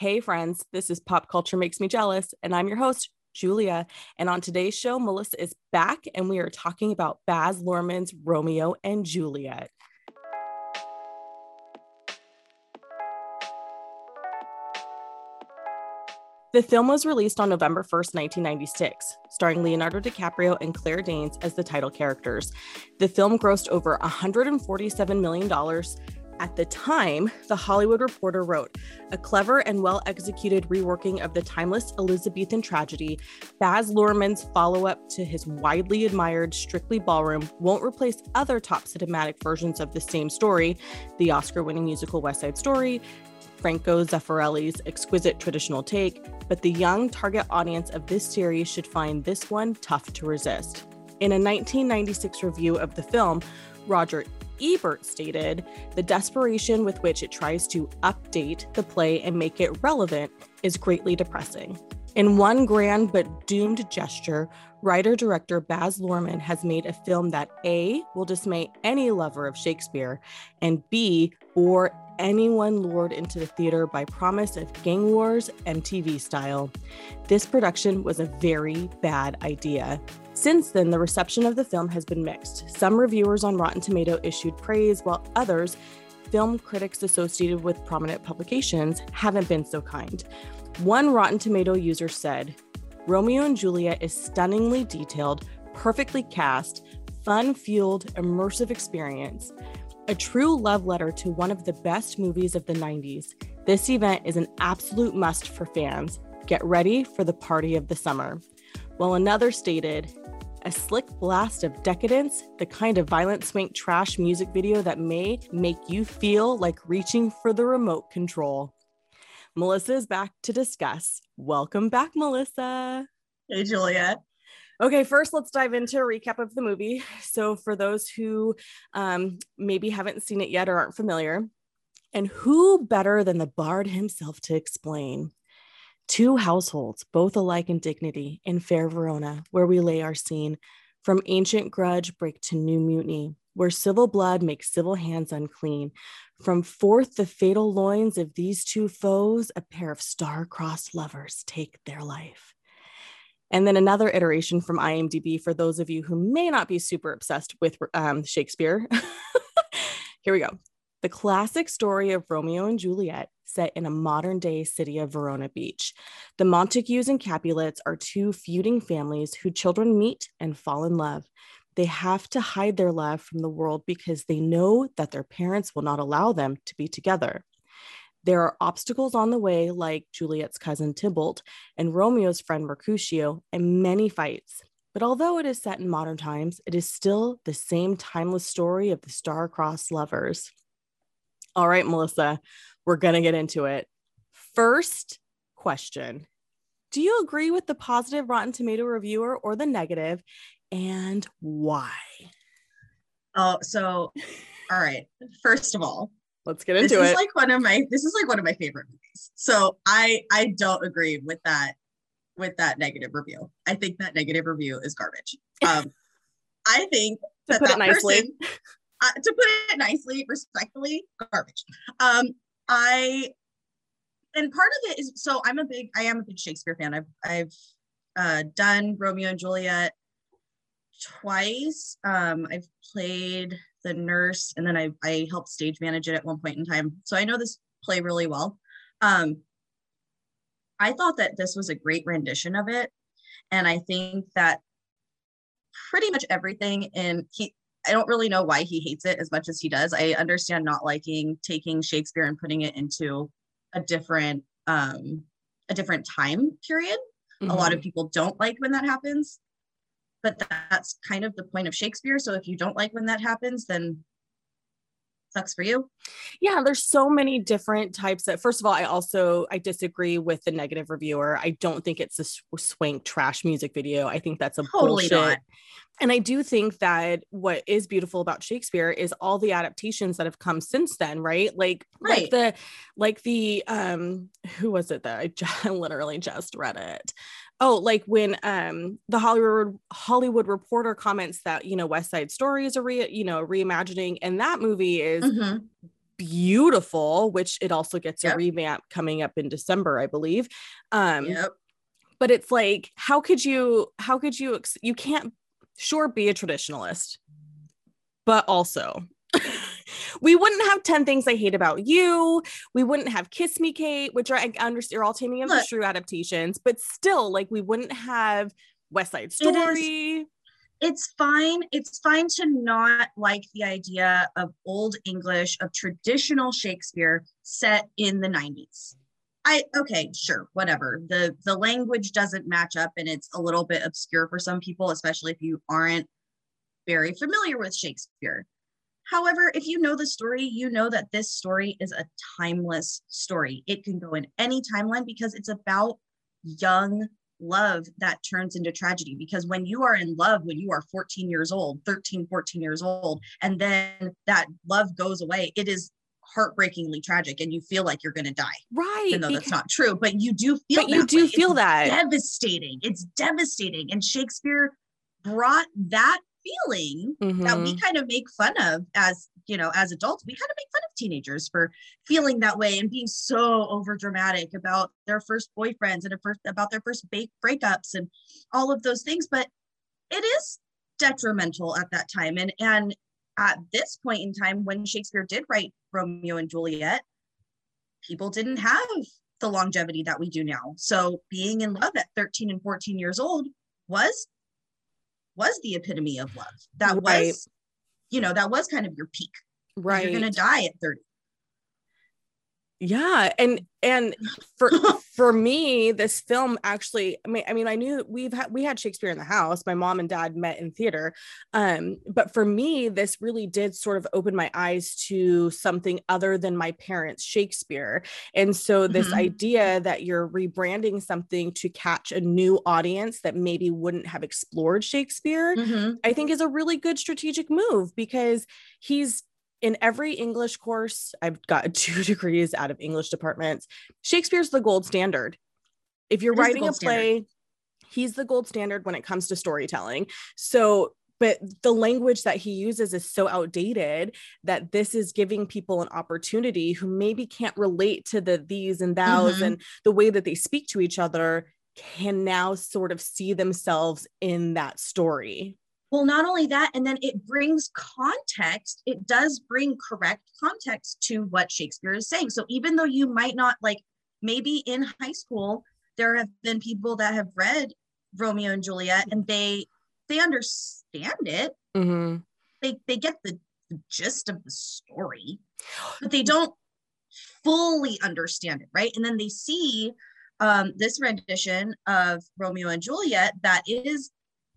Hey, friends, this is Pop Culture Makes Me Jealous, and I'm your host, Julia. And on today's show, Melissa is back, and we are talking about Baz Luhrmann's Romeo and Juliet. The film was released on November 1st, 1996, starring Leonardo DiCaprio and Claire Danes as the title characters. The film grossed over $147 million at the time, The Hollywood Reporter wrote, a clever and well executed reworking of the timeless Elizabethan tragedy, Baz Luhrmann's follow up to his widely admired Strictly Ballroom won't replace other top cinematic versions of the same story, the Oscar winning musical West Side Story, Franco Zeffirelli's exquisite traditional take, but the young target audience of this series should find this one tough to resist. In a 1996 review of the film, Roger Ebert stated, the desperation with which it tries to update the play and make it relevant is greatly depressing. In one grand but doomed gesture, writer director Baz Luhrmann has made a film that A will dismay any lover of Shakespeare and B bore anyone lured into the theater by promise of gang wars MTV style. This production was a very bad idea. Since then, the reception of the film has been mixed. Some reviewers on Rotten Tomato issued praise, while others, film critics associated with prominent publications, haven't been so kind. One Rotten Tomato user said, Romeo and Juliet is stunningly detailed, perfectly cast, fun fueled, immersive experience. A true love letter to one of the best movies of the 90s. This event is an absolute must for fans. Get ready for the party of the summer. While another stated, a slick blast of decadence, the kind of violent swank trash music video that may make you feel like reaching for the remote control. Melissa is back to discuss. Welcome back, Melissa. Hey, Julia. Okay, first let's dive into a recap of the movie. So, for those who um, maybe haven't seen it yet or aren't familiar, and who better than the bard himself to explain? Two households, both alike in dignity, in fair Verona, where we lay our scene, from ancient grudge break to new mutiny, where civil blood makes civil hands unclean. From forth the fatal loins of these two foes, a pair of star-crossed lovers take their life. And then another iteration from IMDb for those of you who may not be super obsessed with um, Shakespeare. Here we go. The classic story of Romeo and Juliet set in a modern day city of Verona Beach. The Montagues and Capulets are two feuding families whose children meet and fall in love. They have to hide their love from the world because they know that their parents will not allow them to be together. There are obstacles on the way, like Juliet's cousin Tybalt and Romeo's friend Mercutio, and many fights. But although it is set in modern times, it is still the same timeless story of the star-crossed lovers. All right, Melissa, we're going to get into it. First question Do you agree with the positive Rotten Tomato reviewer or the negative, and why? Oh, so, all right. First of all, let's get into this it. This is like one of my this is like one of my favorite movies. So I I don't agree with that with that negative review. I think that negative review is garbage. Um, I think that put that it nicely. Person, uh, to put it nicely, respectfully, garbage. Um, I and part of it is so I'm a big I am a big Shakespeare fan. I've I've uh, done Romeo and Juliet twice. Um, I've played the nurse and then I I helped stage manage it at one point in time. So I know this play really well. Um, I thought that this was a great rendition of it, and I think that pretty much everything in he I don't really know why he hates it as much as he does. I understand not liking taking Shakespeare and putting it into a different um a different time period. Mm-hmm. A lot of mm-hmm. people don't like when that happens. But that's kind of the point of Shakespeare. So if you don't like when that happens, then sucks for you? Yeah there's so many different types that first of all i also i disagree with the negative reviewer. I don't think it's a swank trash music video. I think that's a totally bullshit not. and i do think that what is beautiful about shakespeare is all the adaptations that have come since then right? Like right. like the like the um who was it that i just, literally just read it oh like when um the hollywood hollywood reporter comments that you know west side story is a re you know reimagining and that movie is mm-hmm. beautiful, which it also gets Yep. a revamp coming up in December, I believe. Um, Yep. but it's like, how could you, how could you, ex- you can't, sure, be a traditionalist, but also, we wouldn't have 10 things I hate about you. We wouldn't have Kiss Me Kate, which are, I understand, are all Taming of the. Shrew adaptations, but still, like, we wouldn't have West Side is- Story. it's fine. It's fine to not like the idea of old English, of traditional Shakespeare set in the 90s. I okay, sure, whatever. The the language doesn't match up and it's a little bit obscure for some people, especially if you aren't very familiar with Shakespeare. However, if you know the story, you know that this story is a timeless story. It can go in any timeline because it's about young love that turns into tragedy because when you are in love when you are 14 years old 13 14 years old and then that love goes away it is heartbreakingly tragic and you feel like you're going to die Right. even though that's not true but you do feel but you do way. feel It's that. devastating it's devastating and shakespeare brought that feeling that we Mhm. kind of make fun of as you know as adults we kind of make fun of teenagers for feeling that way and being so over dramatic about their first boyfriends and a first about their first ba- breakups and all of those things. But it is detrimental at that time. And and at this point in time when shakespeare did write romeo and juliet people didn't have the longevity that we do now. So being in love at 13 and 14 years old was was the epitome of love that Right. was you know that was kind of your peak. right. you're gonna die at 30 Yeah, and and for for me, this film actually, I mean, I mean, I knew we've had we had Shakespeare in the house. My mom and dad met in theater, um, but for me, this really did sort of open my eyes to something other than my parents' Shakespeare. And so, this Mhm. idea that you're rebranding something to catch a new audience that maybe wouldn't have explored Shakespeare, I think is a really good strategic move because he's in every English course. I've got two degrees out of English departments. Shakespeare's the gold standard. If you're It writing a gold standard. play, he's the gold standard when it comes to storytelling. So, but the language that he uses is so outdated that this is giving people an opportunity who maybe can't relate to the these and thous Mhm. and the way that they speak to each other can now sort of see themselves in that story. Well, not only that, and then it brings context, it does bring correct context to what Shakespeare is saying. So even though you might not like, maybe in high school, there have been people that have read Romeo and Juliet and they they understand it. Mhm. They they get the, the gist of the story, but they don't fully understand it, right? And then they see um, this rendition of Romeo and Juliet that is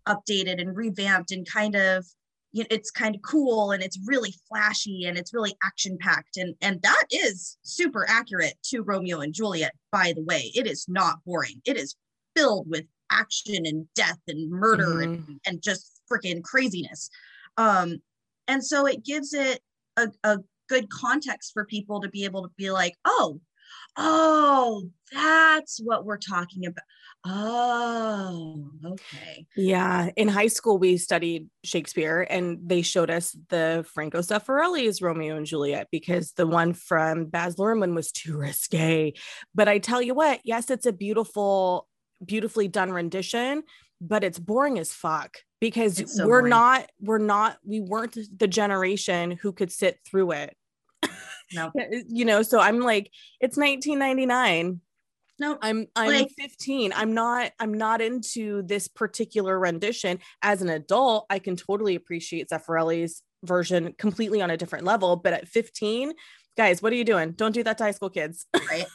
updated and revamped and kind of you know, it's kind of cool and it's really flashy and it's really action packed and and that is super accurate to Romeo and Juliet by the way. It is not boring. It is filled with action and death and murder and, and just freaking craziness. Um and so it gives it a, a good context for people to be able to be like oh oh that's what we're talking about oh okay Yeah, in high school we studied Shakespeare and they showed us the Franco Zeffirelli's Romeo and Juliet because the one from Baz Luhrmann was too risque. But I tell you what, yes, it's a beautiful, beautifully done rendition, but it's boring as fuck because so we're boring. not, we're not, we weren't the generation who could sit through it. no You know, so I'm like, it's 1999. No I'm I'm Like- 15. I'm not I'm not into this particular rendition. As an adult, I can totally appreciate Zeffirelli's version completely on a different level. But at 15, guys, what are you doing? Don't do that to high school kids. right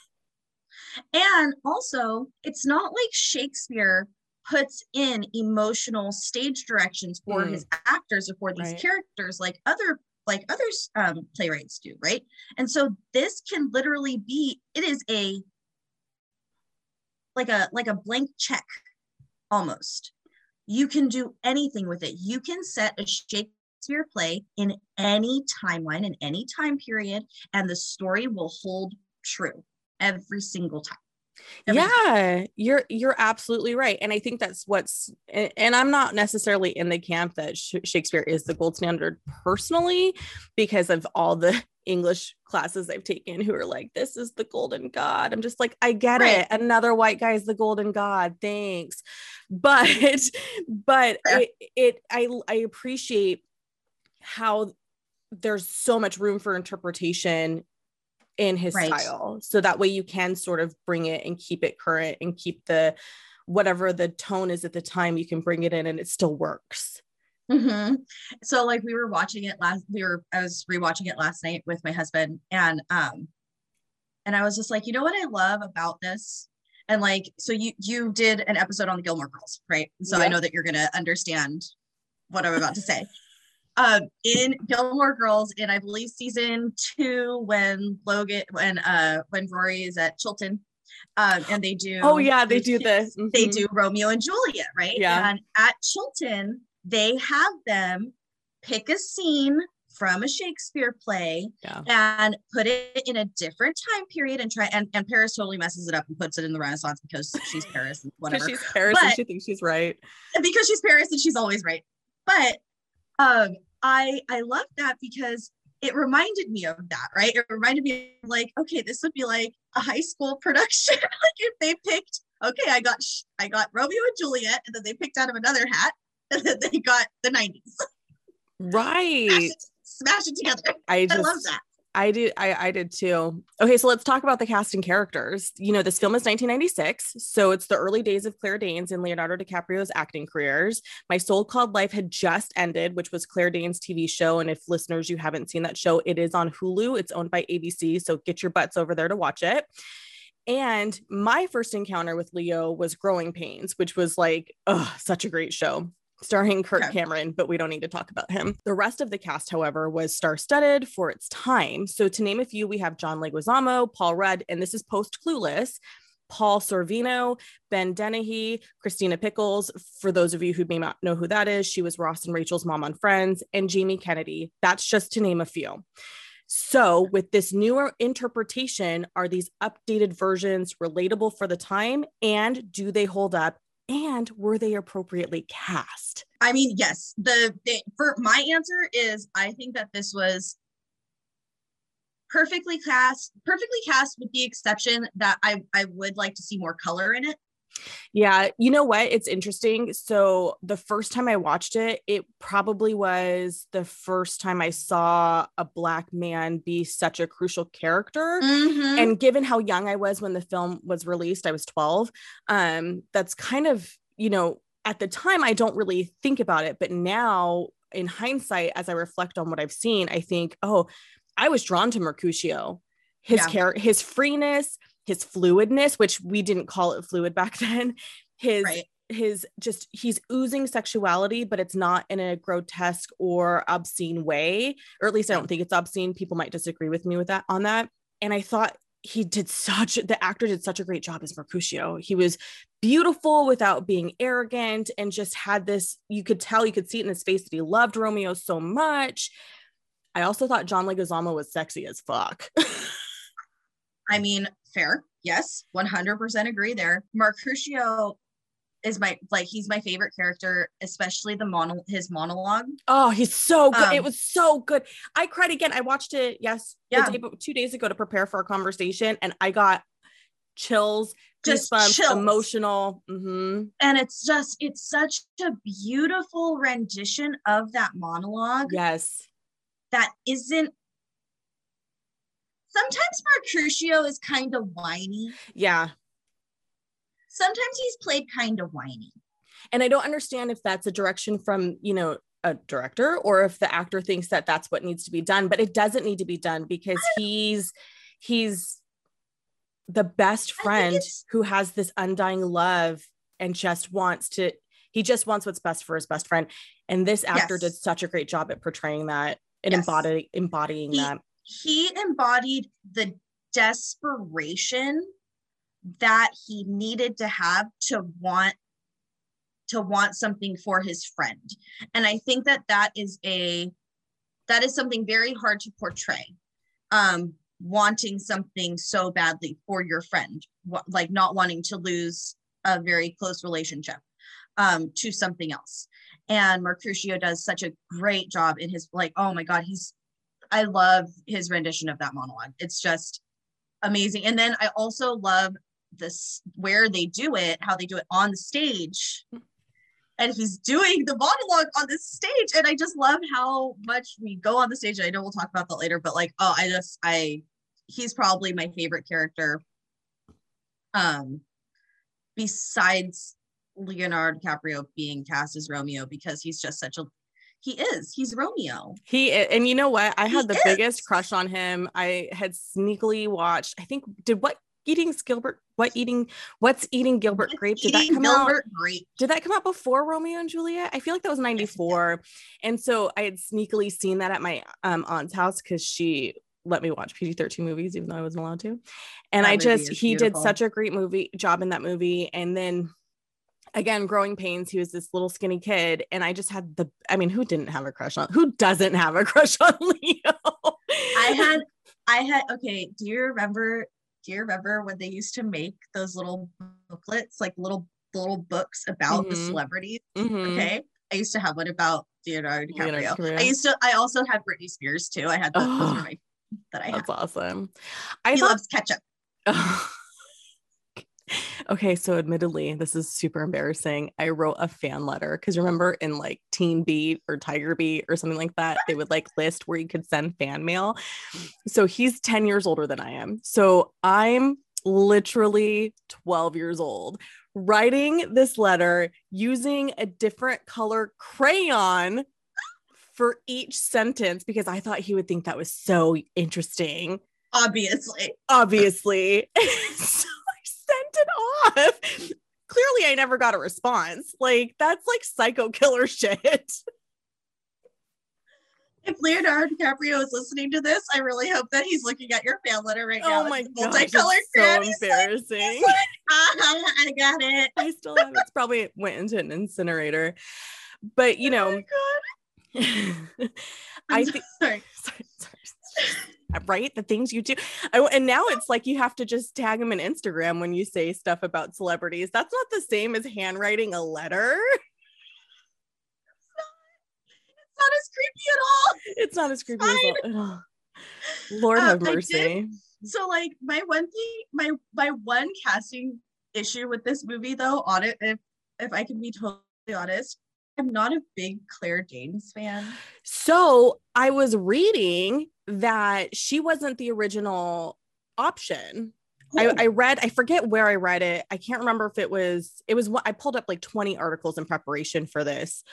and also it's not like shakespeare puts in emotional stage directions for Mm. his actors or for these Right. characters like other like other um, playwrights do right and so this can literally be it is a like a like a blank check almost. You can do anything with it. You can set a shakespeare play in any timeline in any time period and the story will hold true every single time yeah you're you're absolutely right and i think that's what's and, and i'm not necessarily in the camp that sh- shakespeare is the gold standard personally because of all the english classes i've taken who are like this is the golden god. I'm just like i get right. it. Another white guy is the golden god. Thanks. But but it, it i i appreciate how there's so much room for interpretation in his right. style so that way you can sort of bring it and keep it current and keep the whatever the tone is at the time you can bring it in and it still works mm-hmm. so like we were watching it last we were i was rewatching it last night with my husband and um and i was just like you know what i love about this and like so you you did an episode on the gilmore girls right so yeah. i know that you're gonna understand what i'm about to say um, in Gilmore Girls in I believe season two when Logan when uh when Rory is at Chilton. Um, and they do oh yeah they do this mm-hmm. they do romeo and juliet right yeah and at chilton they have them pick a scene from a shakespeare play yeah. and put it in a different time period and try and, and paris totally messes it up and puts it in the renaissance because she's paris and whatever Because she's paris but, and she thinks she's right because she's paris and she's always right but um I I love that because it reminded me of that, right? It reminded me of like, okay, this would be like a high school production. like if they picked, okay, I got I got Romeo and Juliet, and then they picked out of another hat, and then they got the 90s. Right. Smash it, smash it together. I, just, I love that. I did I, I did too. Okay, so let's talk about the cast and characters. You know, this film is 1996, so it's the early days of Claire Danes and Leonardo DiCaprio's acting careers. My So-Called Life had just ended, which was Claire Danes' TV show. And if listeners you haven't seen that show, it is on Hulu. It's owned by ABC, so get your butts over there to watch it. And my first encounter with Leo was Growing Pains, which was like, oh, such a great show starring Kirk okay. Cameron, but we don't need to talk about him. The rest of the cast, however, was star studded for its time. So, to name a few, we have John Leguizamo, Paul Rudd, and this is post Clueless. Paul Sorvino, Ben Dennehy, Christina Pickles. For those of you who may not know who that is, she was Ross and Rachel's mom on Friends, and Jamie Kennedy. That's just to name a few. So, with this newer interpretation, are these updated versions relatable for the time? And do they hold up and were they appropriately cast? I mean, yes. The, the for my answer is I think that this was perfectly cast, perfectly cast with the exception that I I would like to see more color in it. Yeah, you know what? It's interesting. So the first time I watched it, it probably was the first time I saw a black man be such a crucial character. Mm-hmm. And given how young I was when the film was released, I was 12. Um, that's kind of, you know, at the time I don't really think about it, but now in hindsight, as I reflect on what I've seen, I think, oh, I was drawn to Mercutio. His yeah. care, his freeness, his fluidness, which we didn't call it fluid back then, his right. his just he's oozing sexuality, but it's not in a grotesque or obscene way, or at least I don't think it's obscene. People might disagree with me with that on that. And I thought he did such the actor did such a great job as Mercutio. He was beautiful without being arrogant and just had this you could tell you could see it in his face that he loved Romeo so much. I also thought John Leguizamo was sexy as fuck. I mean, fair. Yes, 100% agree there. Mercutio is my like he's my favorite character, especially the mono his monologue. Oh, he's so good. Um, it was so good. I cried again. I watched it, yes, yeah. Day, two days ago to prepare for our conversation, and I got chills, just chills. emotional. Mm-hmm. And it's just it's such a beautiful rendition of that monologue. Yes. That isn't sometimes Mercutio is kind of whiny. Yeah. Sometimes he's played kind of whiny. And I don't understand if that's a direction from, you know, a director or if the actor thinks that that's what needs to be done, but it doesn't need to be done because he's he's the best friend who has this undying love and just wants to he just wants what's best for his best friend and this actor yes. did such a great job at portraying that and yes. embodying embodying he, that he embodied the desperation that he needed to have to want to want something for his friend and i think that that is a that is something very hard to portray um wanting something so badly for your friend, like not wanting to lose a very close relationship um, to something else. And Mercutio does such a great job in his like, oh my God, he's I love his rendition of that monologue. It's just amazing. And then I also love this where they do it, how they do it on the stage. And he's doing the monologue on the stage. And I just love how much we go on the stage. I know we'll talk about that later, but like, oh, I just I he's probably my favorite character. Um besides Leonardo DiCaprio being cast as Romeo because he's just such a he is he's Romeo. He is, and you know what? I had he the is. biggest crush on him. I had sneakily watched. I think did what eating Gilbert what eating what's eating Gilbert what's Grape did that come Gilbert out Grape. did that come out before Romeo and Juliet I feel like that was 94 and so I had sneakily seen that at my um, aunt's house because she let me watch PG-13 movies even though I wasn't allowed to and that I just he beautiful. did such a great movie job in that movie and then again growing pains he was this little skinny kid and i just had the i mean who didn't have a crush on who doesn't have a crush on leo i had i had okay do you remember do you remember when they used to make those little booklets like little little books about mm-hmm. the celebrities mm-hmm. okay i used to have one about Leonardo DiCaprio. Leonardo I used to I also had Britney Spears too I had oh, those my that I that's had. awesome I he thought- loves ketchup okay, so admittedly, this is super embarrassing. I wrote a fan letter because remember in like Teen Beat or Tiger Beat or something like that, they would like list where you could send fan mail. So he's 10 years older than I am. So I'm literally 12 years old writing this letter using a different color crayon for each sentence because I thought he would think that was so interesting. Obviously. Obviously. so sent it off. Clearly, I never got a response. Like, that's like psycho killer shit. If Leonardo DiCaprio is listening to this, I really hope that he's looking at your fan letter right now. Oh my god, multicolored so embarrassing. Like, uh-huh, I got it. I still have it. It's probably went into an incinerator. But you know, oh I think sorry. sorry, sorry right? The things you do. I, and now it's like you have to just tag them in Instagram when you say stuff about celebrities. That's not the same as handwriting a letter. It's not, as creepy at all. It's not as creepy as all. Lord uh, have mercy. So like my one thing, my my one casting issue with this movie though, on it, if if I can be totally honest, I'm not a big Claire Danes fan. So I was reading that she wasn't the original option. I, I, read, I forget where I read it. I can't remember if it was, it was what I pulled up like 20 articles in preparation for this.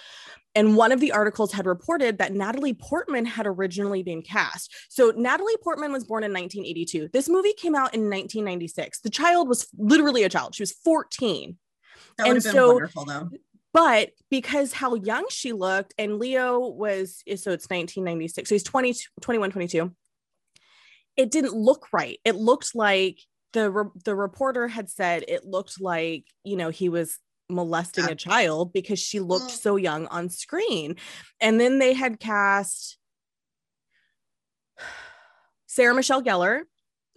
And one of the articles had reported that Natalie Portman had originally been cast. So Natalie Portman was born in 1982. This movie came out in 1996. The child was literally a child. She was 14. That would and have been so, wonderful though but because how young she looked and leo was so it's 1996 so he's 20 21 22 it didn't look right. It looked like the re- the reporter had said it looked like you know he was molesting a child because she looked mm. so young on screen. And then they had cast sarah michelle gellar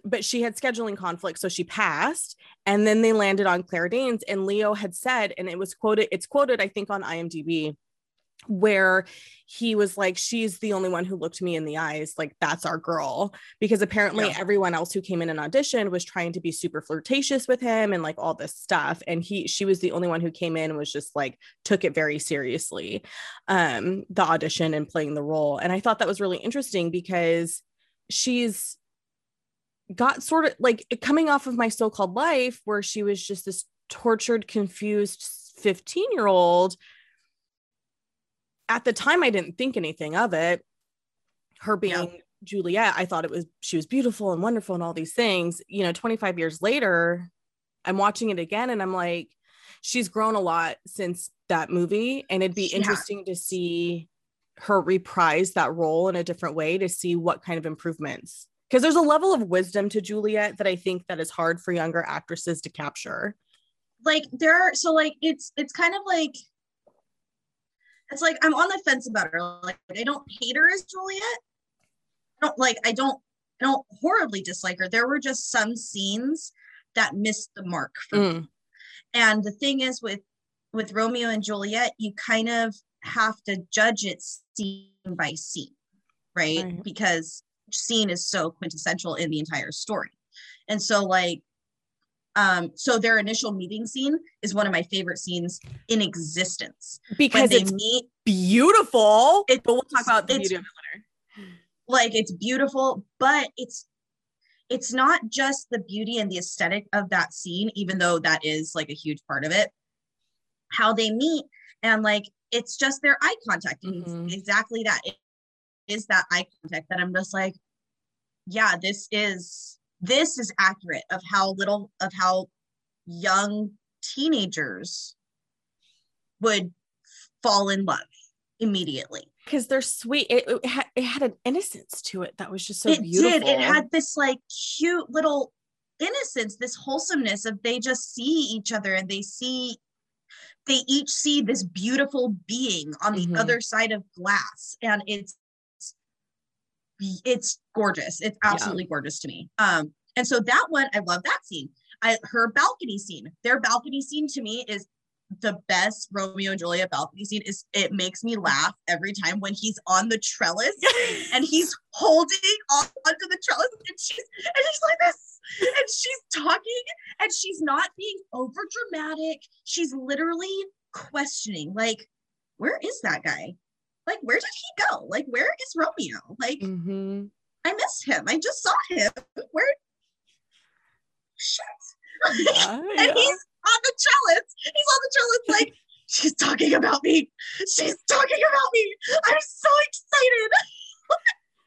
but she had scheduling conflicts, so she passed. And then they landed on Claire Danes, and Leo had said, and it was quoted, it's quoted, I think, on IMDb, where he was like, She's the only one who looked me in the eyes. Like, that's our girl. Because apparently yeah. everyone else who came in and auditioned was trying to be super flirtatious with him and like all this stuff. And he, she was the only one who came in and was just like, took it very seriously, um, the audition and playing the role. And I thought that was really interesting because she's got sort of like coming off of my so-called life where she was just this tortured confused 15 year old at the time i didn't think anything of it her being yeah. juliet i thought it was she was beautiful and wonderful and all these things you know 25 years later i'm watching it again and i'm like she's grown a lot since that movie and it'd be yeah. interesting to see her reprise that role in a different way to see what kind of improvements because there's a level of wisdom to Juliet that I think that is hard for younger actresses to capture. Like there are so like it's it's kind of like it's like I'm on the fence about her. Like I don't hate her as Juliet. I don't like I don't I don't horribly dislike her. There were just some scenes that missed the mark for mm. me. And the thing is with with Romeo and Juliet, you kind of have to judge it scene by scene, right? right? Because scene is so quintessential in the entire story. And so like um so their initial meeting scene is one of my favorite scenes in existence because they meet beautiful it, but we'll talk about the beauty of it later like it's beautiful but it's it's not just the beauty and the aesthetic of that scene even though that is like a huge part of it how they meet and like it's just their eye contact mm-hmm. exactly that it is that eye contact that i'm just like yeah this is this is accurate of how little of how young teenagers would fall in love immediately because they're sweet it, it, had, it had an innocence to it that was just so it beautiful did. it had this like cute little innocence this wholesomeness of they just see each other and they see they each see this beautiful being on the mm-hmm. other side of glass and it's it's gorgeous it's absolutely yeah. gorgeous to me um and so that one i love that scene i her balcony scene their balcony scene to me is the best Romeo and Juliet balcony scene is it makes me laugh every time when he's on the trellis and he's holding on onto the trellis and she's and he's like this and she's talking and she's not being over dramatic. She's literally questioning, like, where is that guy? Like, where did he go? Like, where is Romeo? Like, mm-hmm. I missed him. I just saw him. Where? Shit. Yeah, and yeah. he's on the trellis. He's on the trellis, like, she's talking about me. She's talking about me. I'm so excited.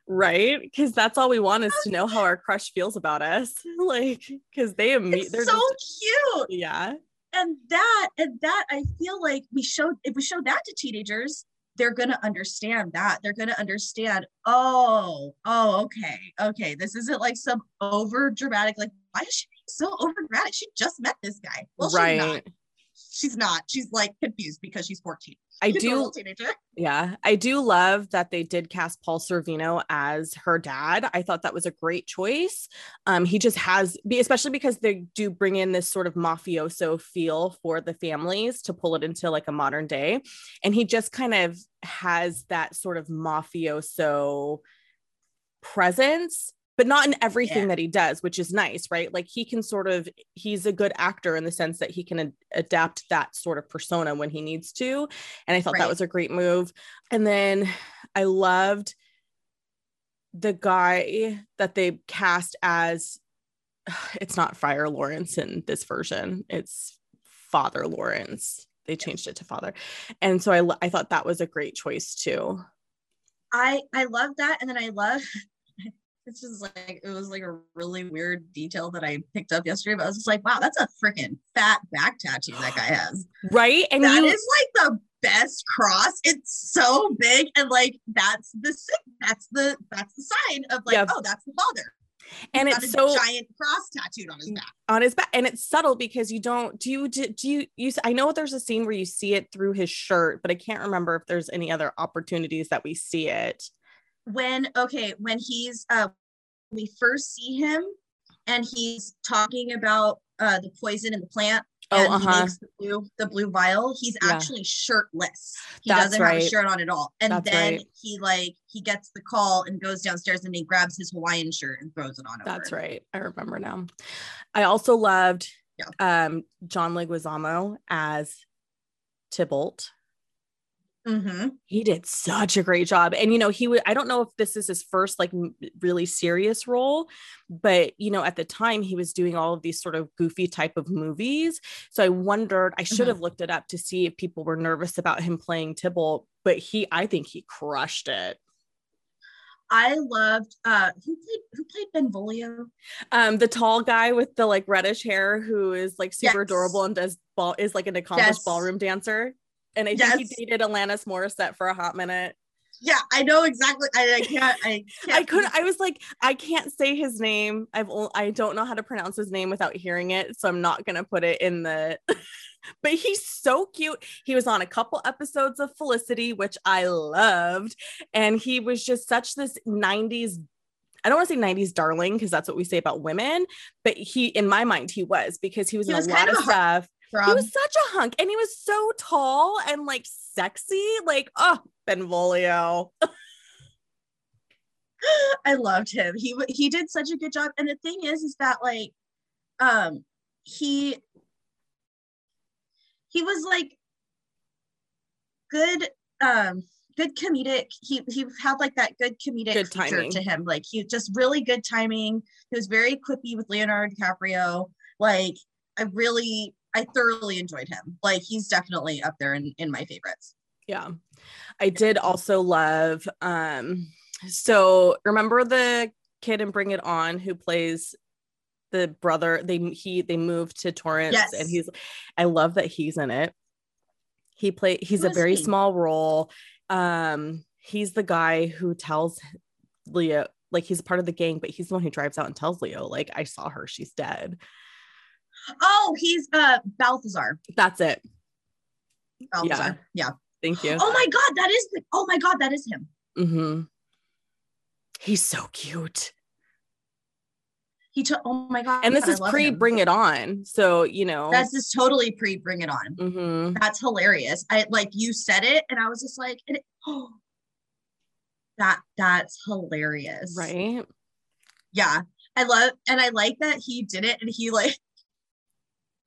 right because that's all we want is to know how our crush feels about us like because they immediately they're so just, cute yeah and that and that i feel like we showed if we showed that to teenagers they're going to understand that. They're going to understand oh oh okay okay this isn't like some over dramatic like why is she so over dramatic? She just met this guy. Well right she's not. she's like confused because she's 14 I do. Yeah, I do love that they did cast Paul Sorvino as her dad. I thought that was a great choice. Um, he just has, especially because they do bring in this sort of mafioso feel for the families to pull it into like a modern day, and he just kind of has that sort of mafioso presence but not in everything yeah. that he does, which is nice, right? Like he can sort of, he's a good actor in the sense that he can a- adapt that sort of persona when he needs to. And I thought right. that was a great move. And then I loved the guy that they cast as it's not Friar Lawrence in this version, it's Father Lawrence. They changed it to Father. And so I, I thought that was a great choice too. I I love that and then I love it's just like it was like a really weird detail that I picked up yesterday. But I was just like, wow, that's a freaking fat back tattoo that guy has. Right. And that you- is like the best cross. It's so big. And like that's the that's the that's the sign of like, yeah. oh, that's the father. And He's it's so giant cross tattooed on his mm, back. On his back, and it's subtle because you don't do you do, do you you I know there's a scene where you see it through his shirt, but I can't remember if there's any other opportunities that we see it when okay when he's uh we first see him and he's talking about uh the poison in the plant oh, and uh-huh. he makes the blue the blue vial he's yeah. actually shirtless he That's doesn't right. have a shirt on at all and That's then right. he like he gets the call and goes downstairs and he grabs his hawaiian shirt and throws it on That's right I remember now I also loved yeah. um John Leguizamo as Tybalt Mm-hmm. He did such a great job. And, you know, he would, I don't know if this is his first like really serious role, but, you know, at the time he was doing all of these sort of goofy type of movies. So I wondered, I should mm-hmm. have looked it up to see if people were nervous about him playing Tibble, but he, I think he crushed it. I loved uh who played who played Benvolio? Um the tall guy with the like reddish hair who is like super yes. adorable and does ball is like an accomplished yes. ballroom dancer and I yes. think he dated Alanis Morissette for a hot minute. Yeah, I know exactly. I, I can't. I can't. I couldn't. I was like, I can't say his name. I've. I don't know how to pronounce his name without hearing it, so I'm not gonna put it in the. but he's so cute. He was on a couple episodes of Felicity, which I loved, and he was just such this '90s I don't want to say 90s darling because that's what we say about women, but he, in my mind, he was because he was He in was a lot of of He was such a hunk and he was so tall and like sexy. Like, oh, Benvolio. I loved him. He he did such a good job. And the thing is, is that like, um, he he was like good, um, good comedic. He he had like that good comedic Good timing. to him. Like he just really good timing. He was very quippy with Leonardo DiCaprio. Like I really, I thoroughly enjoyed him. Like he's definitely up there in in my favorites. Yeah. I did also love um so remember the kid in Bring It On who plays the brother they he they moved to Torrance Yes. and he's I love that he's in it. He play he's a very he? small role. Um he's the guy who tells Leo like he's part of the gang but he's the one who drives out and tells Leo like I saw her she's dead. Oh, he's uh Balthazar. That's it. Balthazar. Yeah. Thank you. Oh my god, that is the, oh my god, that is him. Mm-hmm. He's so cute. He took oh my god. and this I is pre him. bring it on so you know That's just totally pre bring it on. mhm. That's hilarious. I like you said it and I was just like it, oh that that's hilarious. right Yeah. I love and I like that he did it and he like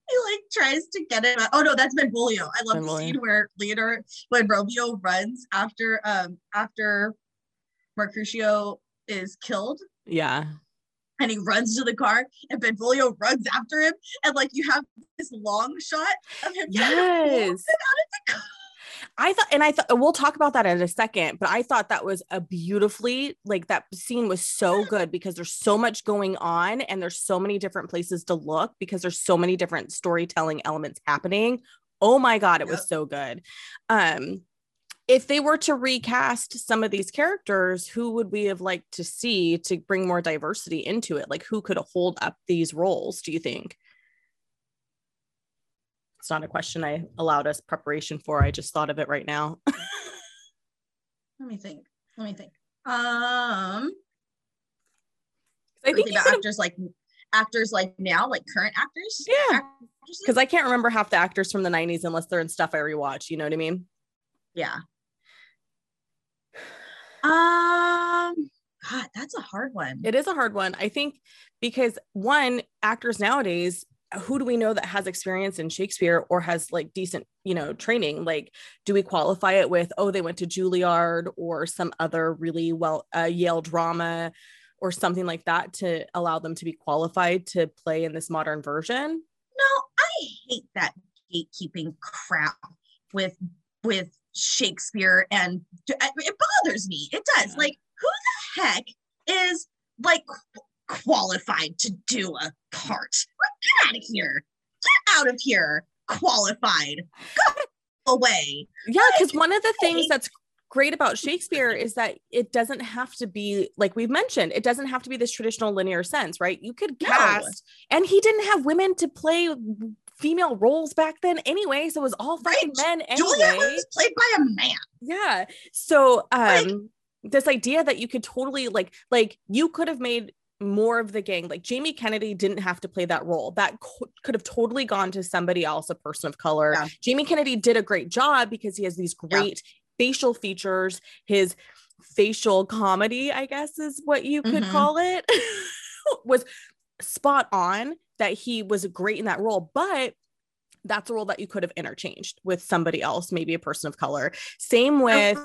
he like tries to get it. Oh no, that's Benvolio. I love the Benvolio. scene where Leonardo when Romeo runs after um after Mercutio is killed yeah and he runs to the car and Benvolio runs after him and like you have this long shot of him trying to pull yes him out of the car. I thought and i thought we'll talk about that in a second but i thought that was a beautifully like that scene was so good because there's so much going on and there's so many different places to look because there's so many different storytelling elements happening. Oh my god it was so good. Um if they were to recast some of these characters who would we have liked to see to bring more diversity into it? Like who could hold up these roles do you think it's not a question i allowed us preparation for i just thought of it right now Let me think. Let me think. Um i think about actors like actors like now, like current actors. Yeah. Because i can't remember half the actors from the 90s unless they're in stuff i rewatch you know what i mean Yeah. Um, God, that's a hard one. It is a hard one. I think because one, actors nowadays, who do we know that has experience in Shakespeare or has like decent, you know, training? Like, do we qualify it with, oh, they went to Juilliard or some other really well uh, Yale drama or something like that to allow them to be qualified to play in this modern version? no, I hate that gatekeeping crap with with Shakespeare, and it bothers me. It does. Yeah. Like, who the heck is like qualified to do a part? Like, get out of here! Get out of here! Qualified. Go away. Yeah, because one of the things that's great about Shakespeare is that it doesn't have to be like we've mentioned, it doesn't have to be this traditional linear sense, right? You could No. cast, and he didn't have women to play female roles back then anyway, so it was all fucking Right. men Julia anyway. was played by a man. Yeah. So Like- um this idea that you could totally like like you could have made more of the gang like Jamie Kennedy didn't have to play that role that co- could have totally gone to somebody else a person of color Yeah. Jamie Kennedy did a great job because he has these Yeah. great facial features his facial comedy I guess is what you could Mhm. call it was spot on that he was great in that role but that's a role that you could have interchanged with somebody else maybe a person of color same with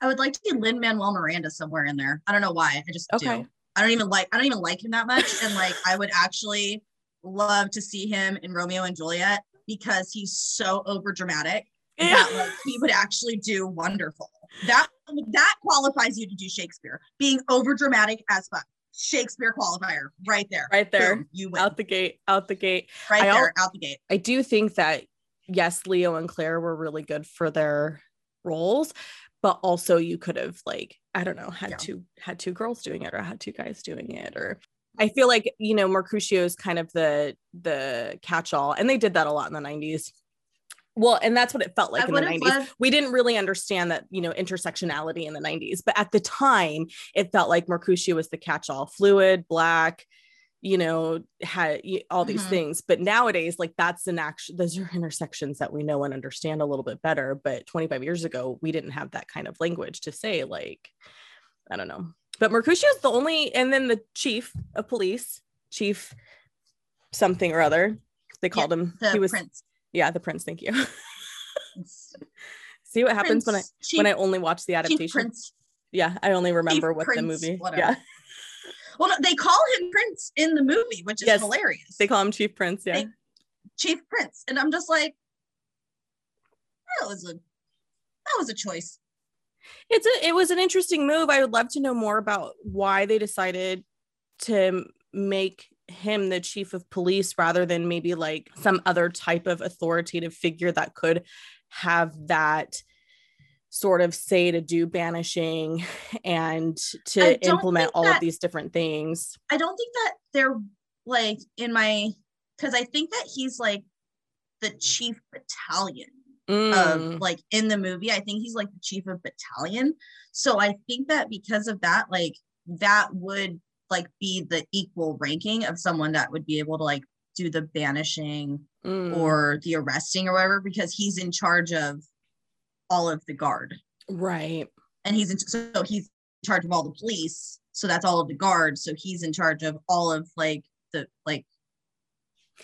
I would, like to see Lin Manuel Miranda somewhere in there. I don't know why. I just Okay. do. I don't even like. I don't even like him that much, and like I would actually love to see him in Romeo and Juliet because he's so over dramatic that like he would actually do wonderful. That that qualifies you to do Shakespeare. Being over dramatic as fuck. Shakespeare qualifier right there. right there Boom, you win. out the gate out the gate right I al- there, out the gate. i do think that yes leo and claire were really good for their roles but also you could have like i don't know had Yeah. two had two girls doing it or had two guys doing it or i feel like you know mercutio is kind of the the catch-all and they did that a lot in the 90s Well, and that's what it felt like I in the 90s. loved- we didn't really understand that, you know, intersectionality in the 90s, but at the time, it felt like Mercutio was the catch all fluid, black, you know, had all these Mhm. things. But nowadays, like that's an action, those are intersections that we know and understand a little bit better. But 25 years ago, we didn't have that kind of language to say, like, I don't know. But Mercutio is the only, and then the chief of police, chief something or other, they called him, The he was, prince. yeah, the prince. Thank you. See what happens when I Chief- when I only watch the adaptation. Prince. Yeah, I only remember Chief what the movie. whatever. Yeah, Well, they call him Prince in the movie, which is Yes, hilarious. they call him Chief Prince. Yeah, They- Chief Prince, and I'm just like, that was a that was a choice. it's a it was an interesting move. I would love to know more about why they decided to make him the chief of police rather than maybe like some other type of authoritative figure that could have that sort of say to do banishing and to implement all of these different things. I don't think that they're like in my because I think that he's like the chief battalion Mm, of like in the movie. I think he's like the chief of battalion. So I think that because of that, like that would like be the equal ranking of someone that would be able to like do the banishing mm, or the arresting or whatever because he's in charge of all of the guard right. and he's in so he's in charge of all the police so that's all of the guards so he's in charge of all of like the like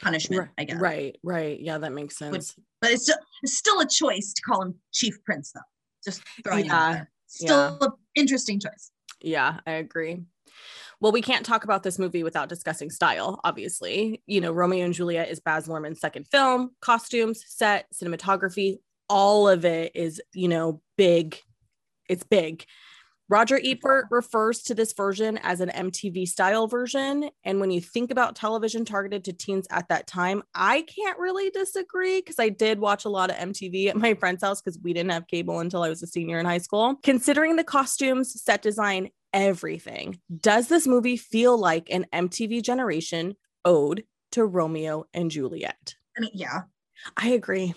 punishment Right, i guess right, right. Yeah, that makes sense. but it's still, it's still a choice to call him chief prince though just throwing Yeah, out there still an interesting choice Yeah, I agree. Well, we can't talk about this movie without discussing style, obviously. You know, Romeo and Juliet is Baz Luhrmann's second film, costumes, set, cinematography, all of it is, you know, big. It's big. Roger Ebert refers to this version as an MTV style version. And when you think about television targeted to teens at that time, I can't really disagree because I did watch a lot of MTV at my friend's house because we didn't have cable until I was a senior in high school. Considering the costumes, set design, everything, does this movie feel like an MTV generation ode to Romeo and Juliet? i mean yeah I agree.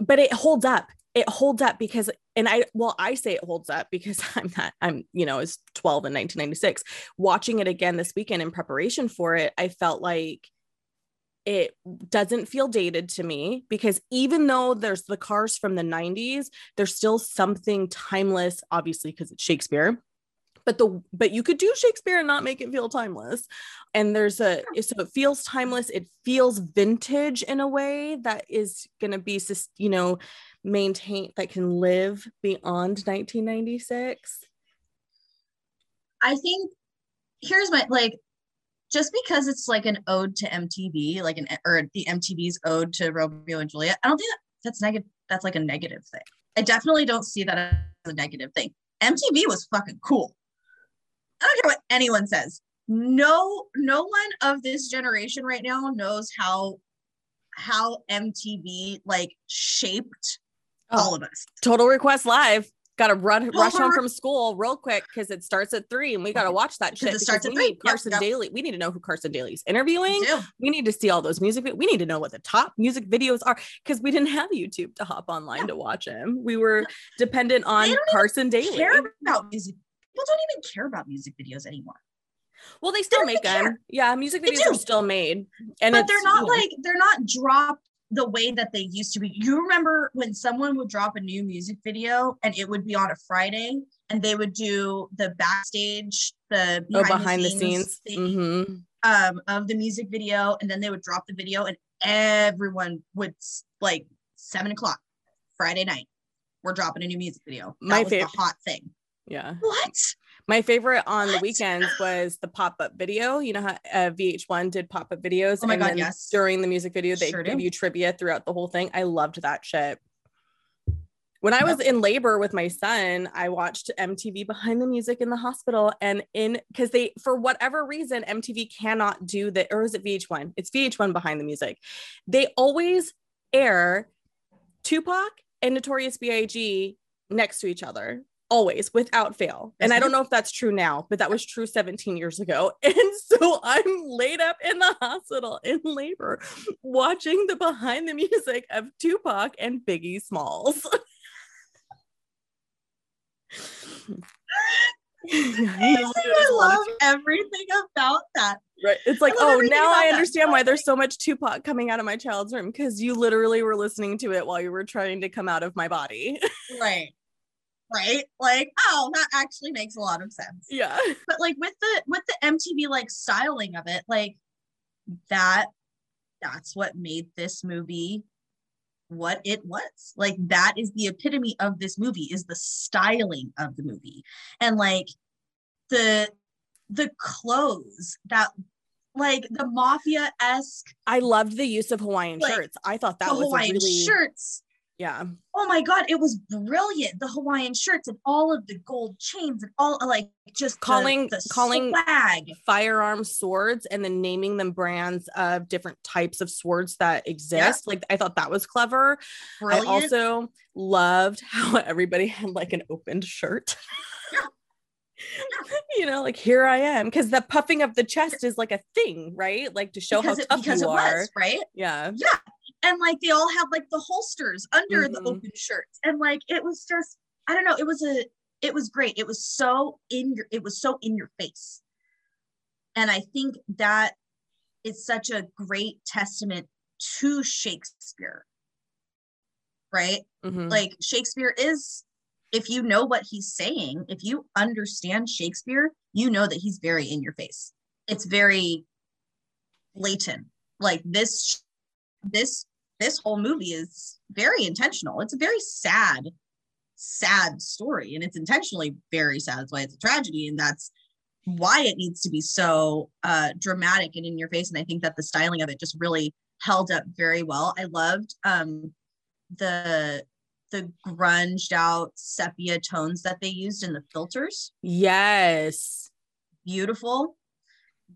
But it holds up. It holds up because, and I, well, I say it holds up because I'm not, I'm, you know, I was 12 in 1996. Watching it again this weekend in preparation for it, I felt like it doesn't feel dated to me because even though there's the cars from the 90s, there's still something timeless, obviously, because it's Shakespeare. But the but you could do Shakespeare and not make it feel timeless. And there's a so it feels timeless. It feels vintage in a way that is gonna be sus- you know maintained that can live beyond 1996. i think here's my like just because it's like an ode to mtv like an or the mtv's ode to romeo and juliet i don't think that, that's negative that's like a negative thing i definitely don't see that as a negative thing mtv was fucking cool i don't care what anyone says no no one of this generation right now knows how how mtv like shaped Oh. all of us Total Request Live. Got to run rush Total home Re- from school real quick because it starts at three, and we got to watch that shit. it starts at we three. need Yep, Carson yep. Daly. We need to know who Carson Daly's interviewing. We. We need to see all those music. We need to know what the top music videos are because we didn't have YouTube to hop online Yeah. to watch him. We were dependent on Carson Daly. care about music people don't even care about music videos anymore Well, they still make even care. them. Yeah, music videos are still made, and but they're not like they're not dropped the way that they used to be. You remember when someone would drop a new music video and it would be on a Friday and they would do the backstage, the oh behind, behind the the, scenes. thing, Mhm. um, of the music video, and then they would drop the video and everyone would like seven o'clock Friday night. We're dropping a new music video. That My was fav- the hot thing. Yeah. What? My favorite on the weekends was the pop up video. You know how uh, VH1 did pop up videos. Oh my and God, then yes. During the music video, they Sure give do. you trivia throughout the whole thing. I loved that shit. When I was in labor with my son, I watched MTV Behind the Music in the hospital, and in because they, for whatever reason, MTV cannot do the, or is it VH1? It's VH1 Behind the Music. They always air Tupac and Notorious B.I.G. next to each other always without fail. And I don't mm-hmm. know if that's true now, but that was true 17 years ago. And so I'm laid up in the hospital in labor watching the behind the music of Tupac and Biggie Smalls. I love everything about that. Right. It's like, oh, now I that. understand why there's so much Tupac coming out of my child's room because you literally were listening to it while you were trying to come out of my body. Right. Right. Like, oh, that actually makes a lot of sense. yeah. But like with the with the MTV like styling of it, like that that's what made this movie what it was. Like that is the epitome of this movie is the styling of the movie. And like the the clothes that like the mafia-esque I loved the use of Hawaiian Like, shirts. I thought that was Hawaiian really shirts. Yeah. Oh my god, it was brilliant. The Hawaiian shirts and all of the gold chains and all like just Calling- the, calling- swag. firearm swords and then naming them brands of different types of swords that exist. Like I thought that was clever. Brilliant. I also loved how everybody had like an opened shirt. you know, like here I am, because the puffing of the chest is like a thing, right? Like to show because how it, tough because you it are. was, right? Yeah, yeah. And like they all had like the holsters under the Mhm. open shirts. And like it was just i don't know it was a it was great. It was so in your it was so in your face. And i think that is such a great testament to shakespeare. Right? Mhm. like shakespeare is if you know what he's saying if you understand shakespeare you know that he's very in your face. It's very blatant. Like this this this whole movie is very intentional. It's a very sad sad story and it's intentionally very sad. That's why it's a tragedy and that's why it needs to be so uh dramatic and in your face and i think that the styling of it just really held up very well. I loved um the the grunged out sepia tones that they used in the filters. Yes. beautiful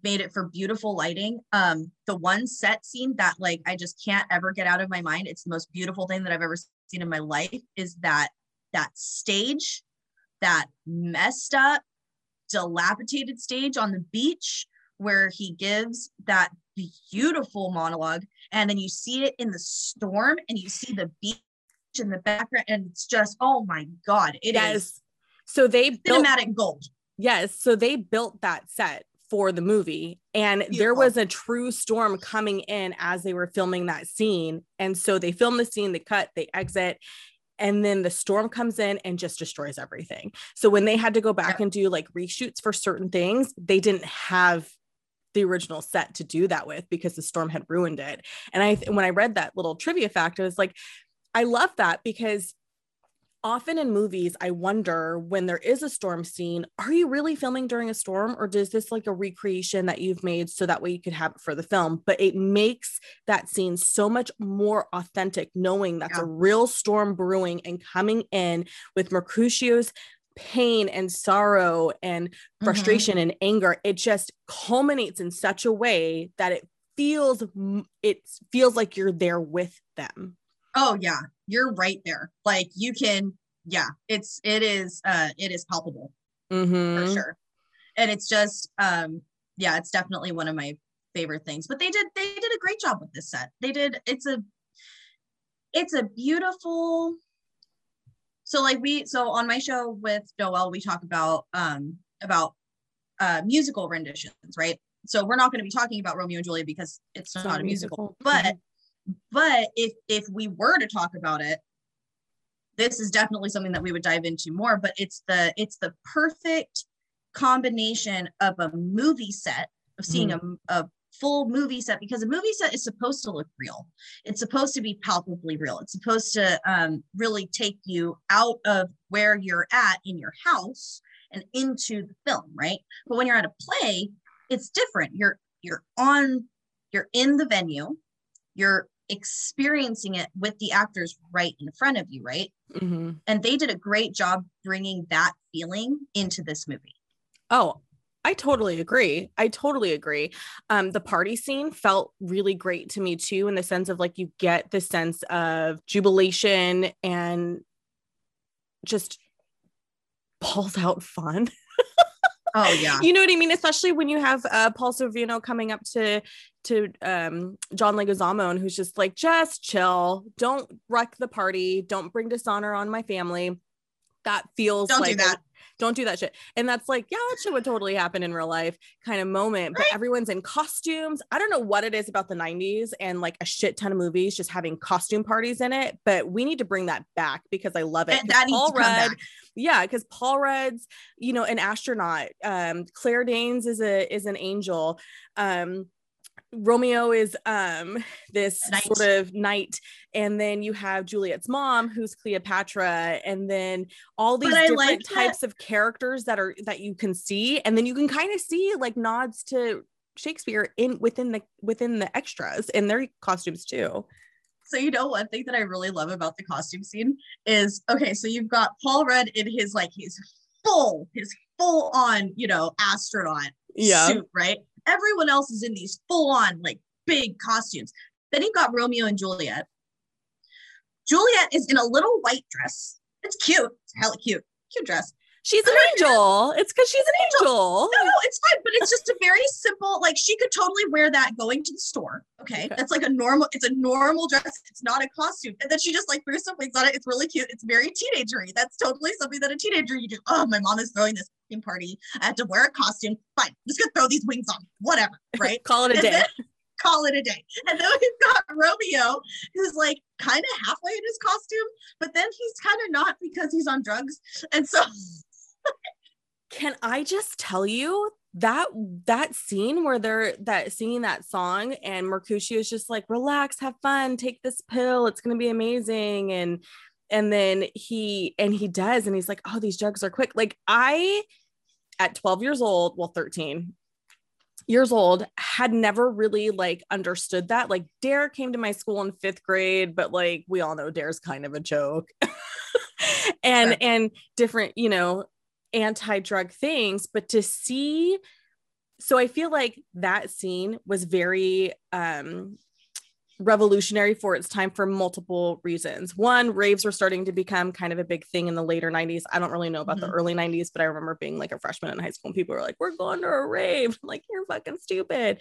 made it for beautiful lighting um the one set scene that like i just can't ever get out of my mind it's the most beautiful thing that i've ever seen in my life is that that stage that messed up dilapidated stage on the beach where he gives that beautiful monologue and then you see it in the storm and you see the beach in the background and it's just oh my god it is yes. So they built cinematic gold Yes. So they built that set for the movie, and there was a true storm coming in as they were filming that scene. And so they film the scene, they cut, they exit, and then the storm comes in and just destroys everything. So when they had to go back Yeah. and do like reshoots for certain things, they didn't have the original set to do that with because the storm had ruined it. And I, when I read that little trivia fact, I was like, I love that because often in movies, I wonder when there is a storm scene, are you really filming during a storm or does this like a recreation that you've made so that way you could have it for the film? But it makes that scene so much more authentic, knowing that's Yeah. a real storm brewing and coming in with Mercutio's pain and sorrow and mm-hmm. frustration and anger. It just culminates in such a way that it feels it feels like you're there with them. Oh yeah, you're right there. Like you can, yeah, it's it is uh it is palpable for Mhm. sure. And it's just um yeah, it's definitely one of my favorite things. But they did they did a great job with this set. They did it's a it's a beautiful so like we so on my show with Noel we talk about um about uh musical renditions, right? So we're not going to be talking about Romeo and Juliet because it's It's not a musical. Mhm. But but if if we were to talk about it this is definitely something that we would dive into more but it's the it's the perfect combination of a movie set of seeing a, a full movie set because a movie set is supposed to look real. It's supposed to be palpably real. It's supposed to um, really take you out of where you're at in your house and into the film right? But when you're at a play it's different. You're you're on you're in the venue. You're experiencing it with the actors right in front of you right Mhm. and they did a great job bringing that feeling into this movie Oh, I totally agree. I totally agree. Um, the party scene felt really great to me too, in the sense of like you get the sense of jubilation and just balls out fun. Oh yeah. you know what I mean? Especially when you have uh, Paul Sorvino coming up to to um, John Leguizamo, and who's just like, just chill, don't wreck the party, don't bring dishonor on my family. That feels Don't like do that. don't do that shit. And that's like, yeah, that shit would totally happen in real life kind of moment. But everyone's in costumes. I don't know what it is about the 90s and like a shit ton of movies just having costume parties in it. But we need to bring that back because I love it. That Paul Rudd- yeah, because Paul Rudd's, you know, an astronaut. Um, Claire Danes is a is an angel. Um, Romeo is um this Knight. sort of knight, and then you have Juliet's mom, who's Cleopatra, and then all these different like types of characters that are that you can see, and then you can kind of see like nods to Shakespeare in within the within the extras in their costumes too. So you know one thing that I really love about the costume scene is okay, so you've got Paul Rudd in his like his full, his full on, you know, astronaut suit, right? Everyone else is in these full on like big costumes. Then you've got Romeo and Juliet. Juliet is in a little white dress. It's cute. It's hella cute. Cute dress. she's an angel. It's because she's an angel. No, no, it's fine, but it's just a very simple, like she could totally wear that going to the store. Okay. Okay. That's like a normal, it's a normal dress. It's not a costume. And then she just like threw some wings on it. It's really cute. It's very teenagery. That's totally something that a teenager you do. Oh, my mom is throwing this party. I have to wear a costume. Fine. I'm just gonna throw these wings on. Whatever. Right. Call it a And day. then- Call it a day. And then we've got Romeo, who's like kind of halfway in his costume, but then he's kind of not because he's on drugs. And so Can I just tell you that that scene where they're that singing that song and Mercutio is just like relax, have fun, take this pill, it's gonna be amazing, and and then he and he does, and he's like, oh, these drugs are quick. Like I, at 12 years old, well, 13 years old, had never really like understood that. Like Dare came to my school in fifth grade, but like we all know Dare's kind of a joke. and and different, you know, anti-drug things but to see so i feel like that scene was very um revolutionary for its time for multiple reasons one raves were starting to become kind of a big thing in the later 90s i don't really know about the Mhm. early 90s but i remember being like a freshman in high school and people were like we're going to a rave I'm like you're fucking stupid